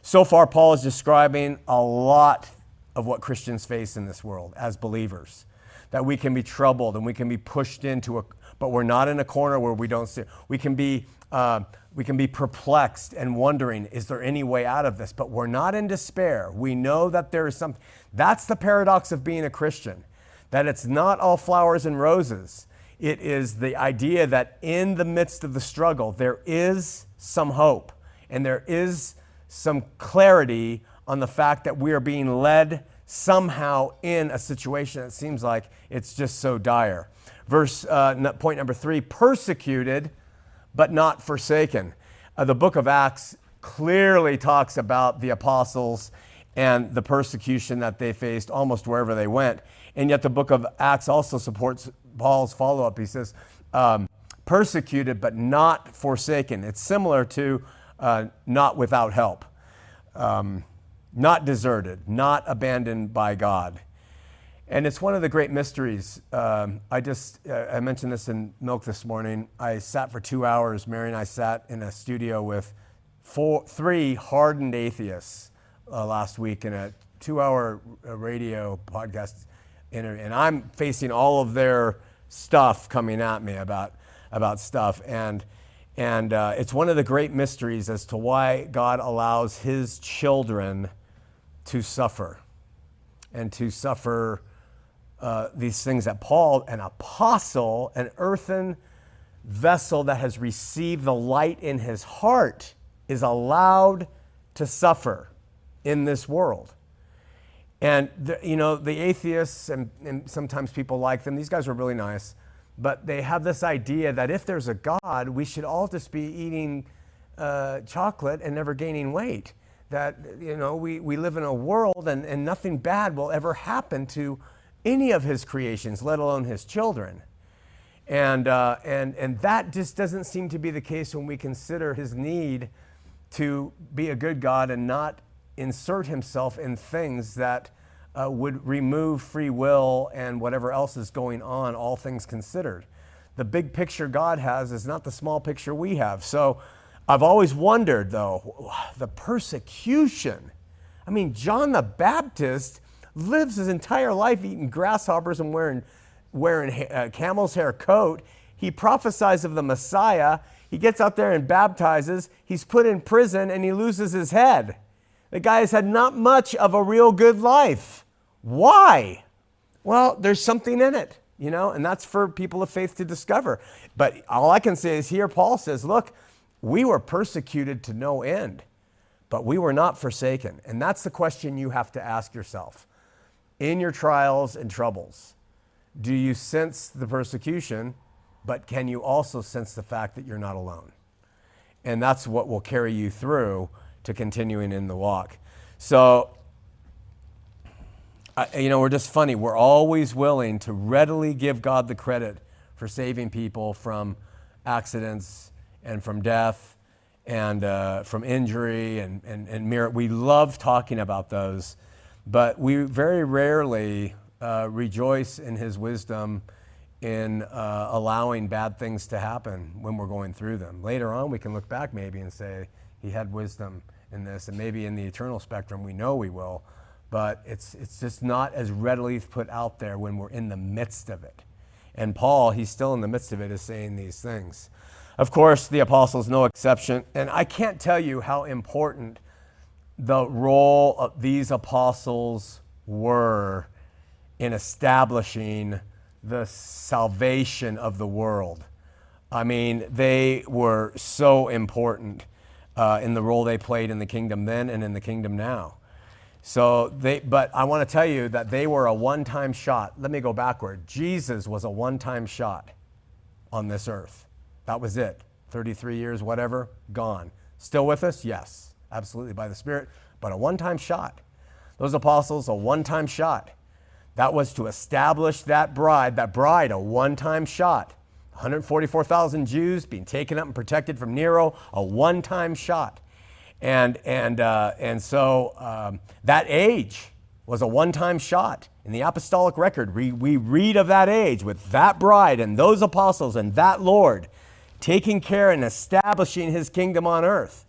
So far, Paul is describing a lot of what Christians face in this world as believers. That we can be troubled and we can be pushed into a, but we're not in a corner where we don't see. We can be, uh, we can be perplexed and wondering, is there any way out of this? But we're not in despair. We know that there is something. That's the paradox of being a Christian, that it's not all flowers and roses. It is the idea that in the midst of the struggle, there is some hope and there is some clarity on the fact that we are being led somehow in a situation that seems like it's just so dire. Verse uh, point number three persecuted, but not forsaken. Uh, the book of Acts clearly talks about the apostles and the persecution that they faced almost wherever they went. And yet, the book of Acts also supports Paul's follow up. He says, um, persecuted but not forsaken. It's similar to uh, not without help, um, not deserted, not abandoned by God. And it's one of the great mysteries. Um, I just, uh, I mentioned this in Milk this morning. I sat for two hours, Mary and I sat in a studio with four, three hardened atheists uh, last week in a two hour uh, radio podcast. And I'm facing all of their stuff coming at me about, about stuff. And and uh, it's one of the great mysteries as to why God allows his children to suffer and to suffer uh, these things that Paul, an apostle, an earthen vessel that has received the light in his heart, is allowed to suffer in this world. And, the, you know, the atheists, and, and sometimes people like them, these guys are really nice but they have this idea that if there's a God, we should all just be eating uh, chocolate and never gaining weight. That, you know, we, we live in a world and, and nothing bad will ever happen to any of his creations, let alone his children. And, uh, and, and that just doesn't seem to be the case when we consider his need to be a good God and not insert himself in things that uh, would remove free will and whatever else is going on, all things considered. The big picture God has is not the small picture we have. So I've always wondered, though, the persecution. I mean, John the Baptist lives his entire life eating grasshoppers and wearing, wearing a uh, camel's hair coat. He prophesies of the Messiah. He gets out there and baptizes. He's put in prison and he loses his head. The guy has had not much of a real good life. Why? Well, there's something in it, you know, and that's for people of faith to discover. But all I can say is here, Paul says, look, we were persecuted to no end, but we were not forsaken. And that's the question you have to ask yourself. In your trials and troubles, do you sense the persecution, but can you also sense the fact that you're not alone? And that's what will carry you through to continuing in the walk. So you know, we're just funny. We're always willing to readily give God the credit for saving people from accidents and from death and uh, from injury and, and, and merit. We love talking about those, but we very rarely uh, rejoice in His wisdom in uh, allowing bad things to happen when we're going through them. Later on, we can look back maybe and say, He had wisdom in this, and maybe in the eternal spectrum, we know we will but it's, it's just not as readily put out there when we're in the midst of it. And Paul, he's still in the midst of it, is saying these things. Of course, the apostles, no exception. And I can't tell you how important the role of these apostles were in establishing the salvation of the world. I mean, they were so important uh, in the role they played in the kingdom then and in the kingdom now. So they, but I want to tell you that they were a one time shot. Let me go backward. Jesus was a one time shot on this earth. That was it. 33 years, whatever, gone. Still with us? Yes, absolutely by the Spirit, but a one time shot. Those apostles, a one time shot. That was to establish that bride, that bride, a one time shot. 144,000 Jews being taken up and protected from Nero, a one time shot. And, and, uh, and so um, that age was a one time shot. In the apostolic record, we, we read of that age with that bride and those apostles and that Lord taking care and establishing his kingdom on earth.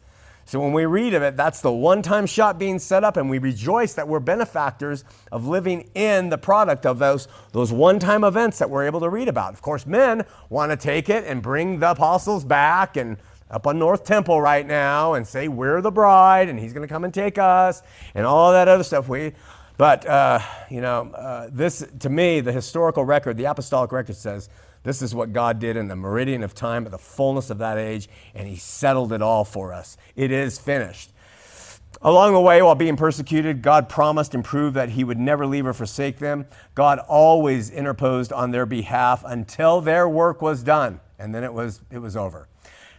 So when we read of it, that's the one time shot being set up, and we rejoice that we're benefactors of living in the product of those, those one time events that we're able to read about. Of course, men want to take it and bring the apostles back and up on North Temple right now and say, We're the bride, and he's going to come and take us, and all that other stuff. We, but, uh, you know, uh, this, to me, the historical record, the apostolic record says, this is what God did in the meridian of time at the fullness of that age, and He settled it all for us. It is finished. Along the way, while being persecuted, God promised and proved that He would never leave or forsake them. God always interposed on their behalf until their work was done, and then it was, it was over.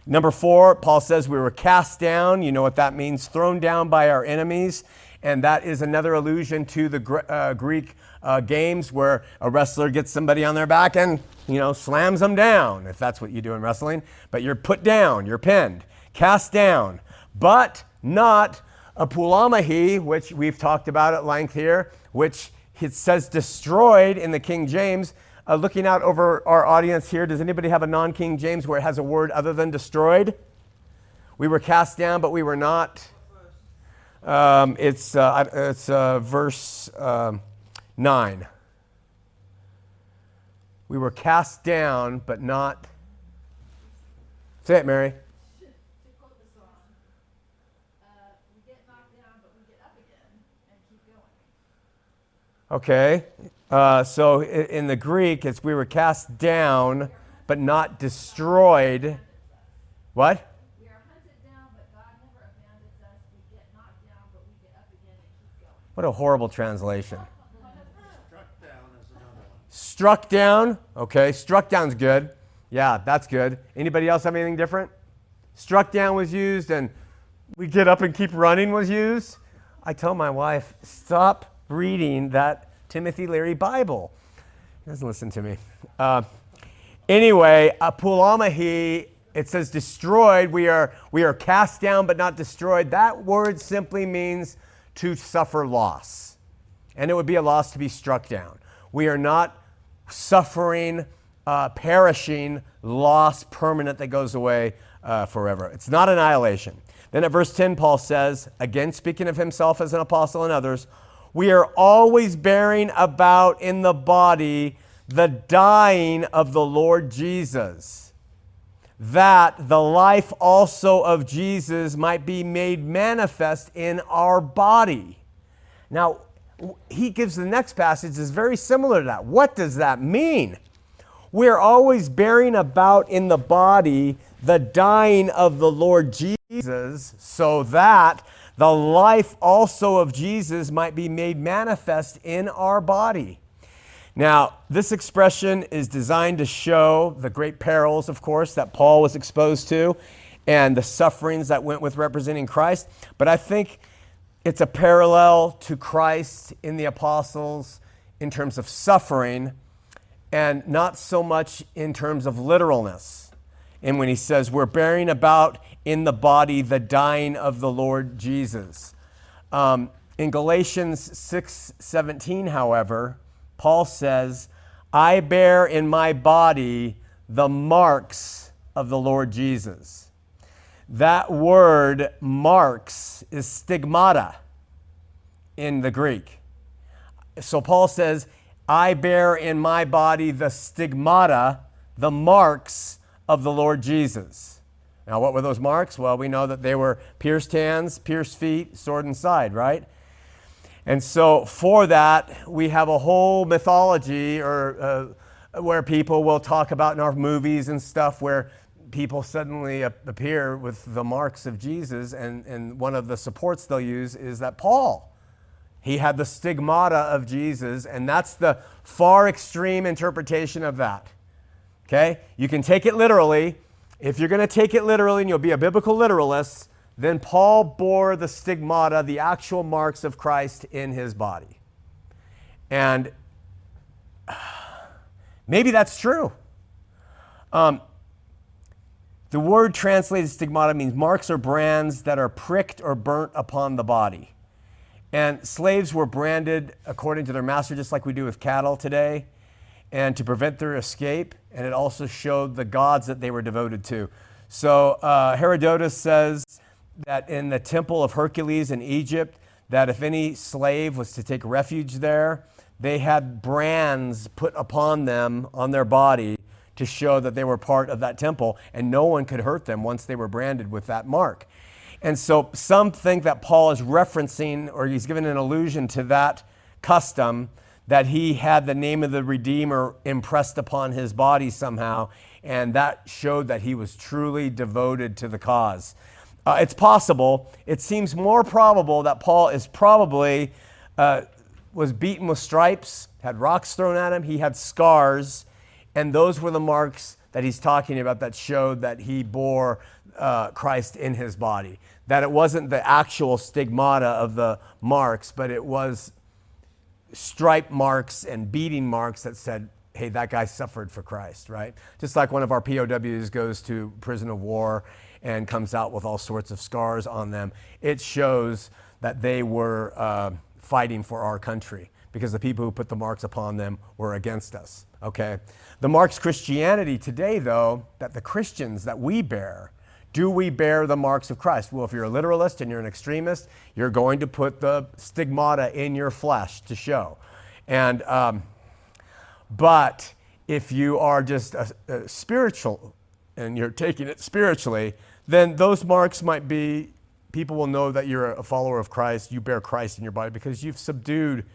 Number four, Paul says we were cast down. You know what that means? Thrown down by our enemies. And that is another allusion to the uh, Greek uh, games where a wrestler gets somebody on their back and, you know, slams them down, if that's what you do in wrestling. But you're put down, you're pinned, cast down, but not a pulamahi, which we've talked about at length here, which it says destroyed in the King James. Uh, looking out over our audience here, does anybody have a non King James where it has a word other than destroyed? We were cast down, but we were not. Um, it's uh, it's uh, verse. Um, 9. We were cast down, but not. Say it, Mary. We get knocked down but we get up again and keep going. Okay. Uh, so in the Greek, it's we were cast down, but not destroyed. What? We are hunted down, but God never abandons us. We get knocked down, but we get up again and keep going. What a horrible translation. Struck down. Okay, struck down's good. Yeah, that's good. Anybody else have anything different? Struck down was used and we get up and keep running was used. I tell my wife, stop reading that Timothy Leary Bible. He doesn't listen to me. Uh, anyway, apulamahi, it says destroyed. We are, we are cast down but not destroyed. That word simply means to suffer loss. And it would be a loss to be struck down. We are not suffering, uh, perishing, loss, permanent that goes away uh, forever. It's not annihilation. Then at verse 10, Paul says, again, speaking of himself as an apostle and others, we are always bearing about in the body the dying of the Lord Jesus, that the life also of Jesus might be made manifest in our body. Now, he gives the next passage is very similar to that. What does that mean? We're always bearing about in the body the dying of the Lord Jesus, so that the life also of Jesus might be made manifest in our body. Now, this expression is designed to show the great perils, of course, that Paul was exposed to and the sufferings that went with representing Christ. But I think it's a parallel to Christ in the apostles in terms of suffering and not so much in terms of literalness. And when he says, We're bearing about in the body the dying of the Lord Jesus. Um, in Galatians 6 17, however, Paul says, I bear in my body the marks of the Lord Jesus. That word marks is stigmata in the Greek. So Paul says, I bear in my body the stigmata, the marks of the Lord Jesus. Now, what were those marks? Well, we know that they were pierced hands, pierced feet, sword and side, right? And so, for that, we have a whole mythology or uh, where people will talk about in our movies and stuff where people suddenly appear with the marks of Jesus, and, and one of the supports they'll use is that Paul. He had the stigmata of Jesus, and that's the far extreme interpretation of that. Okay? You can take it literally. If you're going to take it literally and you'll be a biblical literalist, then Paul bore the stigmata, the actual marks of Christ in his body. And maybe that's true. Um, the word translated stigmata means marks or brands that are pricked or burnt upon the body. And slaves were branded according to their master, just like we do with cattle today, and to prevent their escape. And it also showed the gods that they were devoted to. So uh, Herodotus says that in the temple of Hercules in Egypt, that if any slave was to take refuge there, they had brands put upon them on their body to show that they were part of that temple, and no one could hurt them once they were branded with that mark. And so some think that Paul is referencing, or he's given an allusion to that custom, that he had the name of the Redeemer impressed upon his body somehow, and that showed that he was truly devoted to the cause. Uh, it's possible. It seems more probable that Paul is probably uh, was beaten with stripes, had rocks thrown at him, he had scars, and those were the marks that he's talking about that showed that he bore uh, Christ in his body. That it wasn't the actual stigmata of the marks, but it was stripe marks and beating marks that said, hey, that guy suffered for Christ, right? Just like one of our POWs goes to prison of war and comes out with all sorts of scars on them, it shows that they were uh, fighting for our country because the people who put the marks upon them were against us, okay? The marks Christianity today, though, that the Christians that we bear, do we bear the marks of Christ? Well, if you're a literalist and you're an extremist, you're going to put the stigmata in your flesh to show. And, um, but if you are just a, a spiritual and you're taking it spiritually, then those marks might be people will know that you're a follower of Christ, you bear Christ in your body because you've subdued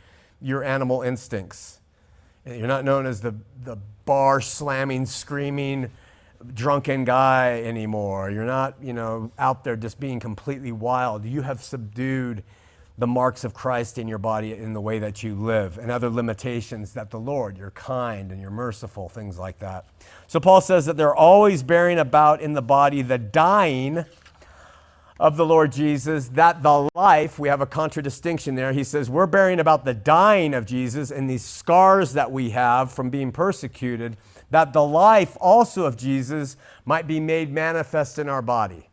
your animal instincts. You're not known as the, the bar slamming, screaming, drunken guy anymore. You're not, you know, out there just being completely wild. You have subdued the marks of Christ in your body in the way that you live and other limitations that the Lord, you're kind and you're merciful, things like that. So Paul says that they're always bearing about in the body the dying of the Lord Jesus, that the life, we have a contradistinction there. He says, We're bearing about the dying of Jesus and these scars that we have from being persecuted, that the life also of Jesus might be made manifest in our body.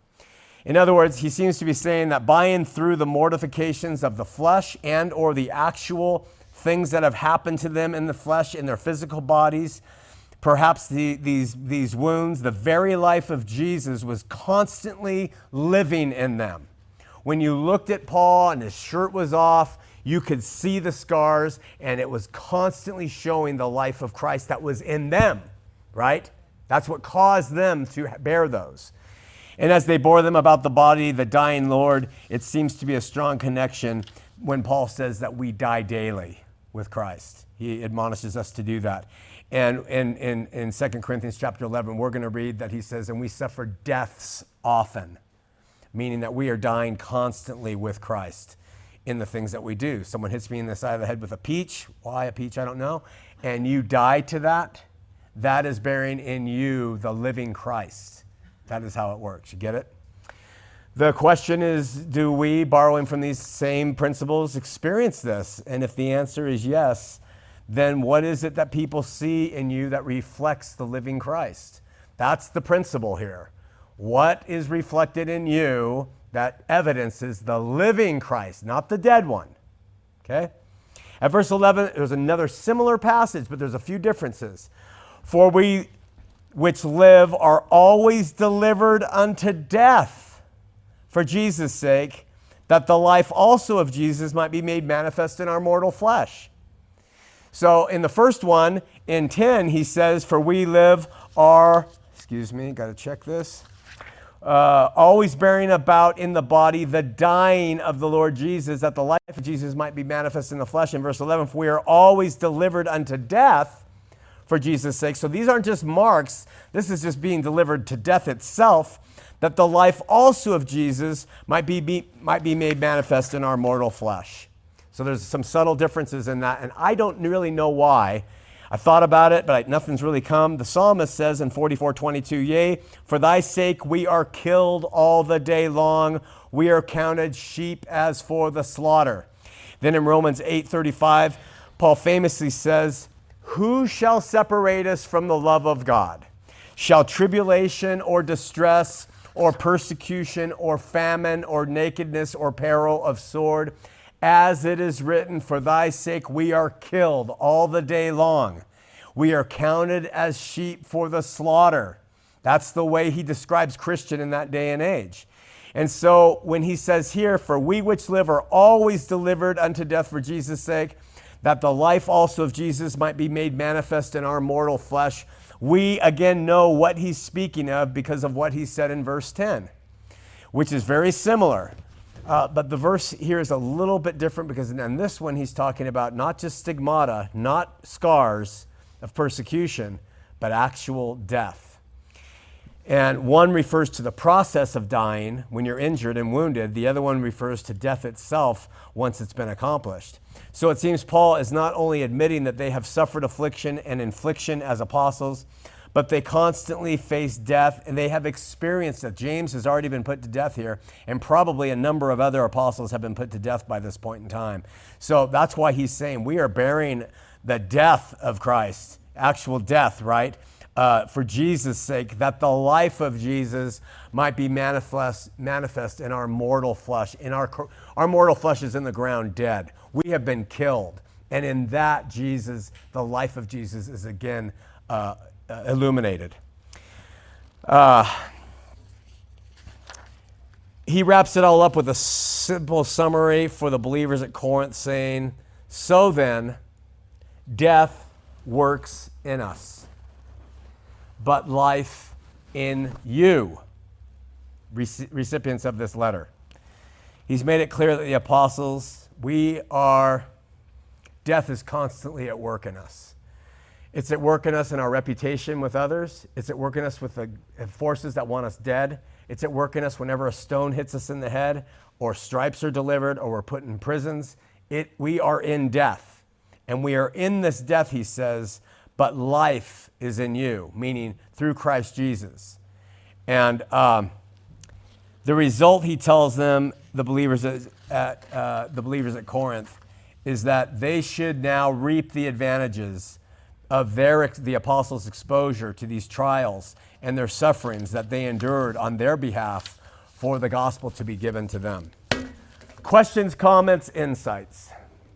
In other words, he seems to be saying that by and through the mortifications of the flesh and or the actual things that have happened to them in the flesh in their physical bodies, perhaps the, these, these wounds, the very life of Jesus was constantly living in them. When you looked at Paul and his shirt was off, you could see the scars, and it was constantly showing the life of Christ that was in them, right? That's what caused them to bear those. And as they bore them about the body, the dying Lord, it seems to be a strong connection when Paul says that we die daily with Christ. He admonishes us to do that. And in, in, in 2 Corinthians chapter 11, we're going to read that he says, and we suffer deaths often, meaning that we are dying constantly with Christ in the things that we do. Someone hits me in the side of the head with a peach. Why a peach? I don't know. And you die to that. That is bearing in you the living Christ. That is how it works. You get it? The question is do we, borrowing from these same principles, experience this? And if the answer is yes, then what is it that people see in you that reflects the living Christ? That's the principle here. What is reflected in you that evidences the living Christ, not the dead one? Okay? At verse 11, there's another similar passage, but there's a few differences. For we which live are always delivered unto death for Jesus' sake, that the life also of Jesus might be made manifest in our mortal flesh. So in the first one, in 10, he says, For we live are, excuse me, got to check this. Uh, always bearing about in the body the dying of the Lord Jesus, that the life of Jesus might be manifest in the flesh. In verse 11, for we are always delivered unto death for Jesus' sake. So these aren't just marks, this is just being delivered to death itself, that the life also of Jesus might be, be, might be made manifest in our mortal flesh. So there's some subtle differences in that, and I don't really know why. I thought about it, but nothing's really come. The psalmist says in 44:22, "Yea, for thy sake we are killed all the day long; we are counted sheep as for the slaughter." Then in Romans 8:35, Paul famously says, who shall separate us from the love of God? Shall tribulation or distress or persecution or famine or nakedness or peril of sword? As it is written, For thy sake we are killed all the day long. We are counted as sheep for the slaughter. That's the way he describes Christian in that day and age. And so when he says here, For we which live are always delivered unto death for Jesus' sake, that the life also of Jesus might be made manifest in our mortal flesh, we again know what he's speaking of because of what he said in verse 10, which is very similar. Uh, but the verse here is a little bit different because in this one he's talking about not just stigmata, not scars of persecution, but actual death. And one refers to the process of dying when you're injured and wounded, the other one refers to death itself once it's been accomplished. So it seems Paul is not only admitting that they have suffered affliction and infliction as apostles, but they constantly face death and they have experienced it. James has already been put to death here, and probably a number of other apostles have been put to death by this point in time. So that's why he's saying we are bearing the death of Christ, actual death, right? uh, for Jesus' sake, that the life of Jesus might be manifest, manifest in our mortal flesh. In our, our mortal flesh is in the ground dead. We have been killed. And in that, Jesus, the life of Jesus, is again uh, illuminated. Uh, he wraps it all up with a simple summary for the believers at Corinth, saying, So then, death works in us but life in you, recipients of this letter. He's made it clear that the apostles, we are, death is constantly at work in us. It's at work in us in our reputation with others. It's at work in us with the forces that want us dead. It's at work in us whenever a stone hits us in the head, or stripes are delivered, or we're put in prisons. It, we are in death. And we are in this death, he says, but life is in you, meaning through Christ Jesus. And um, the result, he tells them, the believers at, uh, the believers at Corinth, is that they should now reap the advantages of their, the apostles' exposure to these trials and their sufferings that they endured on their behalf for the gospel to be given to them. Questions, comments, insights?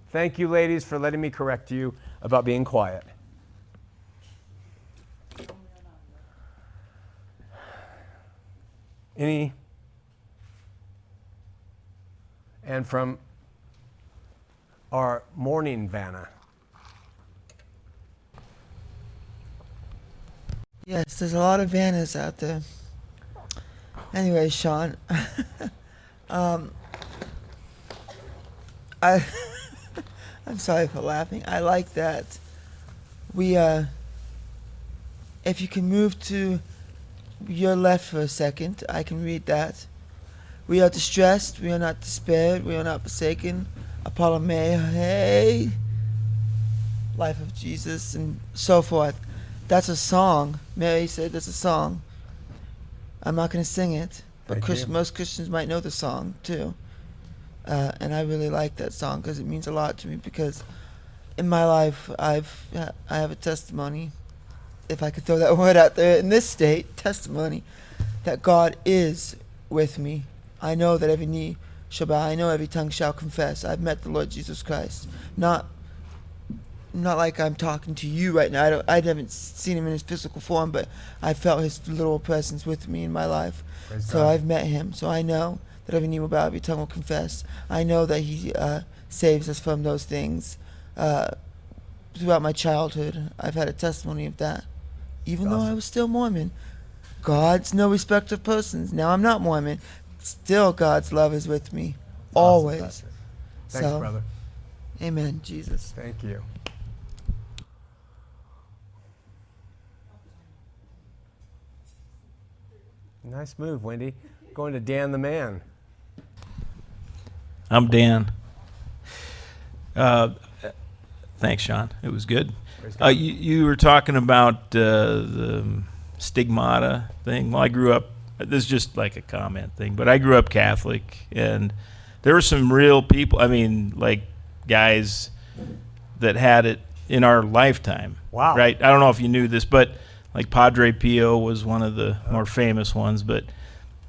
Thank you, ladies, for letting me correct you about being quiet. Any? And from our morning Vanna. Yes, there's a lot of Vannas out there. Anyway, Sean, um, I I'm sorry for laughing. I like that. We uh, if you can move to your left for a second. I can read that. We are distressed. We are not despaired. We are not forsaken. Apollo May, hey, life of Jesus, and so forth. That's a song. Mary said that's a song. I'm not going to sing it, but Christ, most Christians might know the song too. Uh, and I really like that song because it means a lot to me. Because in my life, I've I have a testimony if I could throw that word out there, in this state, testimony that God is with me. I know that every knee shall bow. I know every tongue shall confess. I've met the Lord Jesus Christ. Not not like I'm talking to you right now. I, don't, I haven't seen him in his physical form, but I felt his literal presence with me in my life. Praise so God. I've met him. So I know that every knee will bow, every tongue will confess. I know that he uh, saves us from those things. Uh, throughout my childhood, I've had a testimony of that even awesome. though I was still Mormon. God's no respect of persons. Now I'm not Mormon. Still, God's love is with me always. Awesome. Thanks, so, brother. Amen, Jesus. Thank you. Nice move, Wendy. Going to Dan the man. I'm Dan. Uh, thanks, Sean. It was good. Uh, you, you, were talking about uh, the stigmata thing. Well, I grew up. This is just like a comment thing, but I grew up Catholic, and there were some real people. I mean, like guys that had it in our lifetime. Wow. Right. I don't know if you knew this, but like Padre Pio was one of the more famous ones. But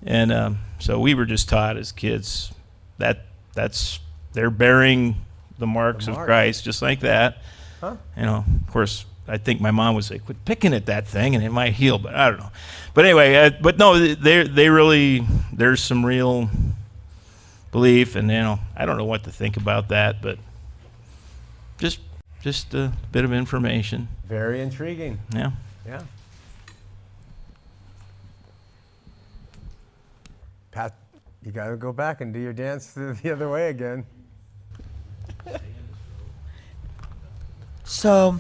and um, so we were just taught as kids that that's they're bearing the marks, the marks. of Christ, just like that. Huh? You know, of course, I think my mom would say, "Quit picking at that thing, and it might heal." But I don't know. But anyway, uh, but no, they they really there's some real belief, and you know, I don't know what to think about that, but just just a bit of information. Very intriguing. Yeah. Yeah. You got to go back and do your dance the other way again. So,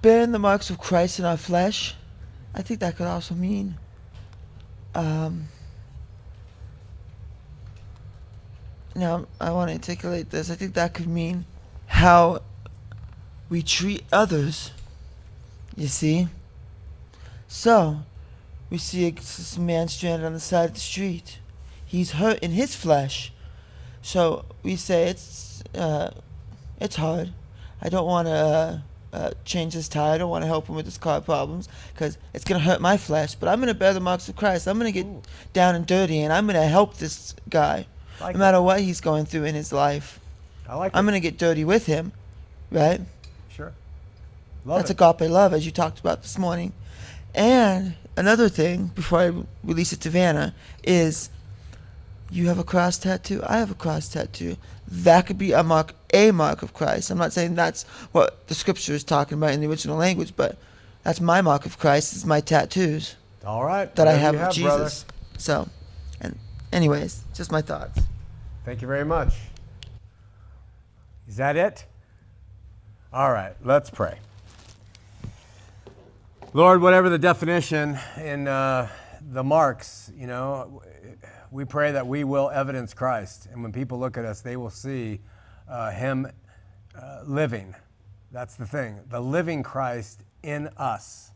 bearing the marks of Christ in our flesh, I think that could also mean um, now I want to articulate this. I think that could mean how we treat others. You see? So, we see a s- man stranded on the side of the street. He's hurt in his flesh. So, we say it's uh, it's hard. I don't want to uh, uh, change his tire. I don't want to help him with his car problems because it's going to hurt my flesh. But I'm going to bear the marks of Christ. I'm going to get down and dirty and I'm going to help this guy Like no matter what he's going through in his life. I like I'm it. to get dirty with him, right? Sure. Love That's it. agape love, as you talked about this morning. And another thing, before I release it to Vanna, is you have a cross tattoo. I have a cross tattoo. That could be a mark, a mark of Christ. I'm not saying that's what the scripture is talking about in the original language, but that's my mark of Christ. Is my tattoos All right. that I have you of brother. Jesus. So, and anyways, just my thoughts. Thank you very much. Is that it? All right, let's pray. Lord, whatever the definition in uh, the marks, you know, we pray that we will evidence Christ. And when people look at us, they will see uh, Him uh, living. That's the thing, the living Christ in us.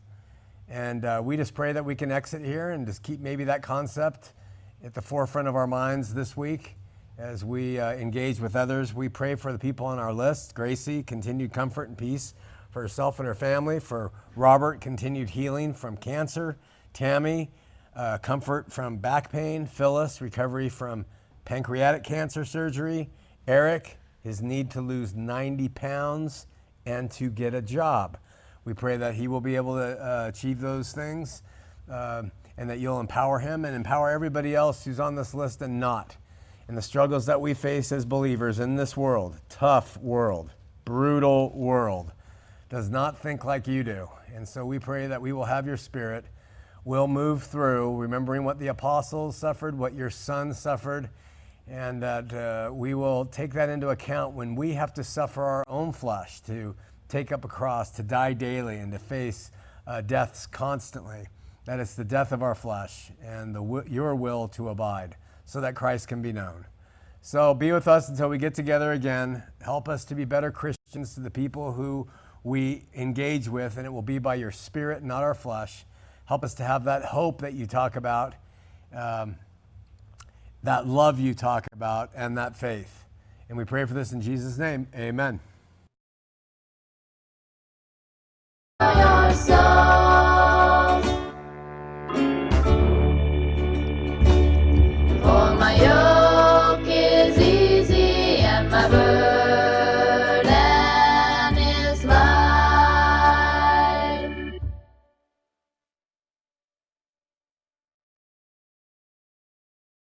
And uh, we just pray that we can exit here and just keep maybe that concept at the forefront of our minds this week as we uh, engage with others. We pray for the people on our list Gracie, continued comfort and peace for herself and her family. For Robert, continued healing from cancer. Tammy, uh, comfort from back pain. Phyllis, recovery from pancreatic cancer surgery. Eric, his need to lose 90 pounds and to get a job. We pray that he will be able to uh, achieve those things uh, and that you'll empower him and empower everybody else who's on this list and not. And the struggles that we face as believers in this world, tough world, brutal world, does not think like you do. And so we pray that we will have your spirit. We'll move through, remembering what the apostles suffered, what your son suffered, and that uh, we will take that into account when we have to suffer our own flesh, to take up a cross, to die daily, and to face uh, deaths constantly. That it's the death of our flesh and the, your will to abide so that Christ can be known. So be with us until we get together again. Help us to be better Christians to the people who we engage with, and it will be by your spirit, not our flesh. Help us to have that hope that you talk about, um, that love you talk about, and that faith. And we pray for this in Jesus' name. Amen.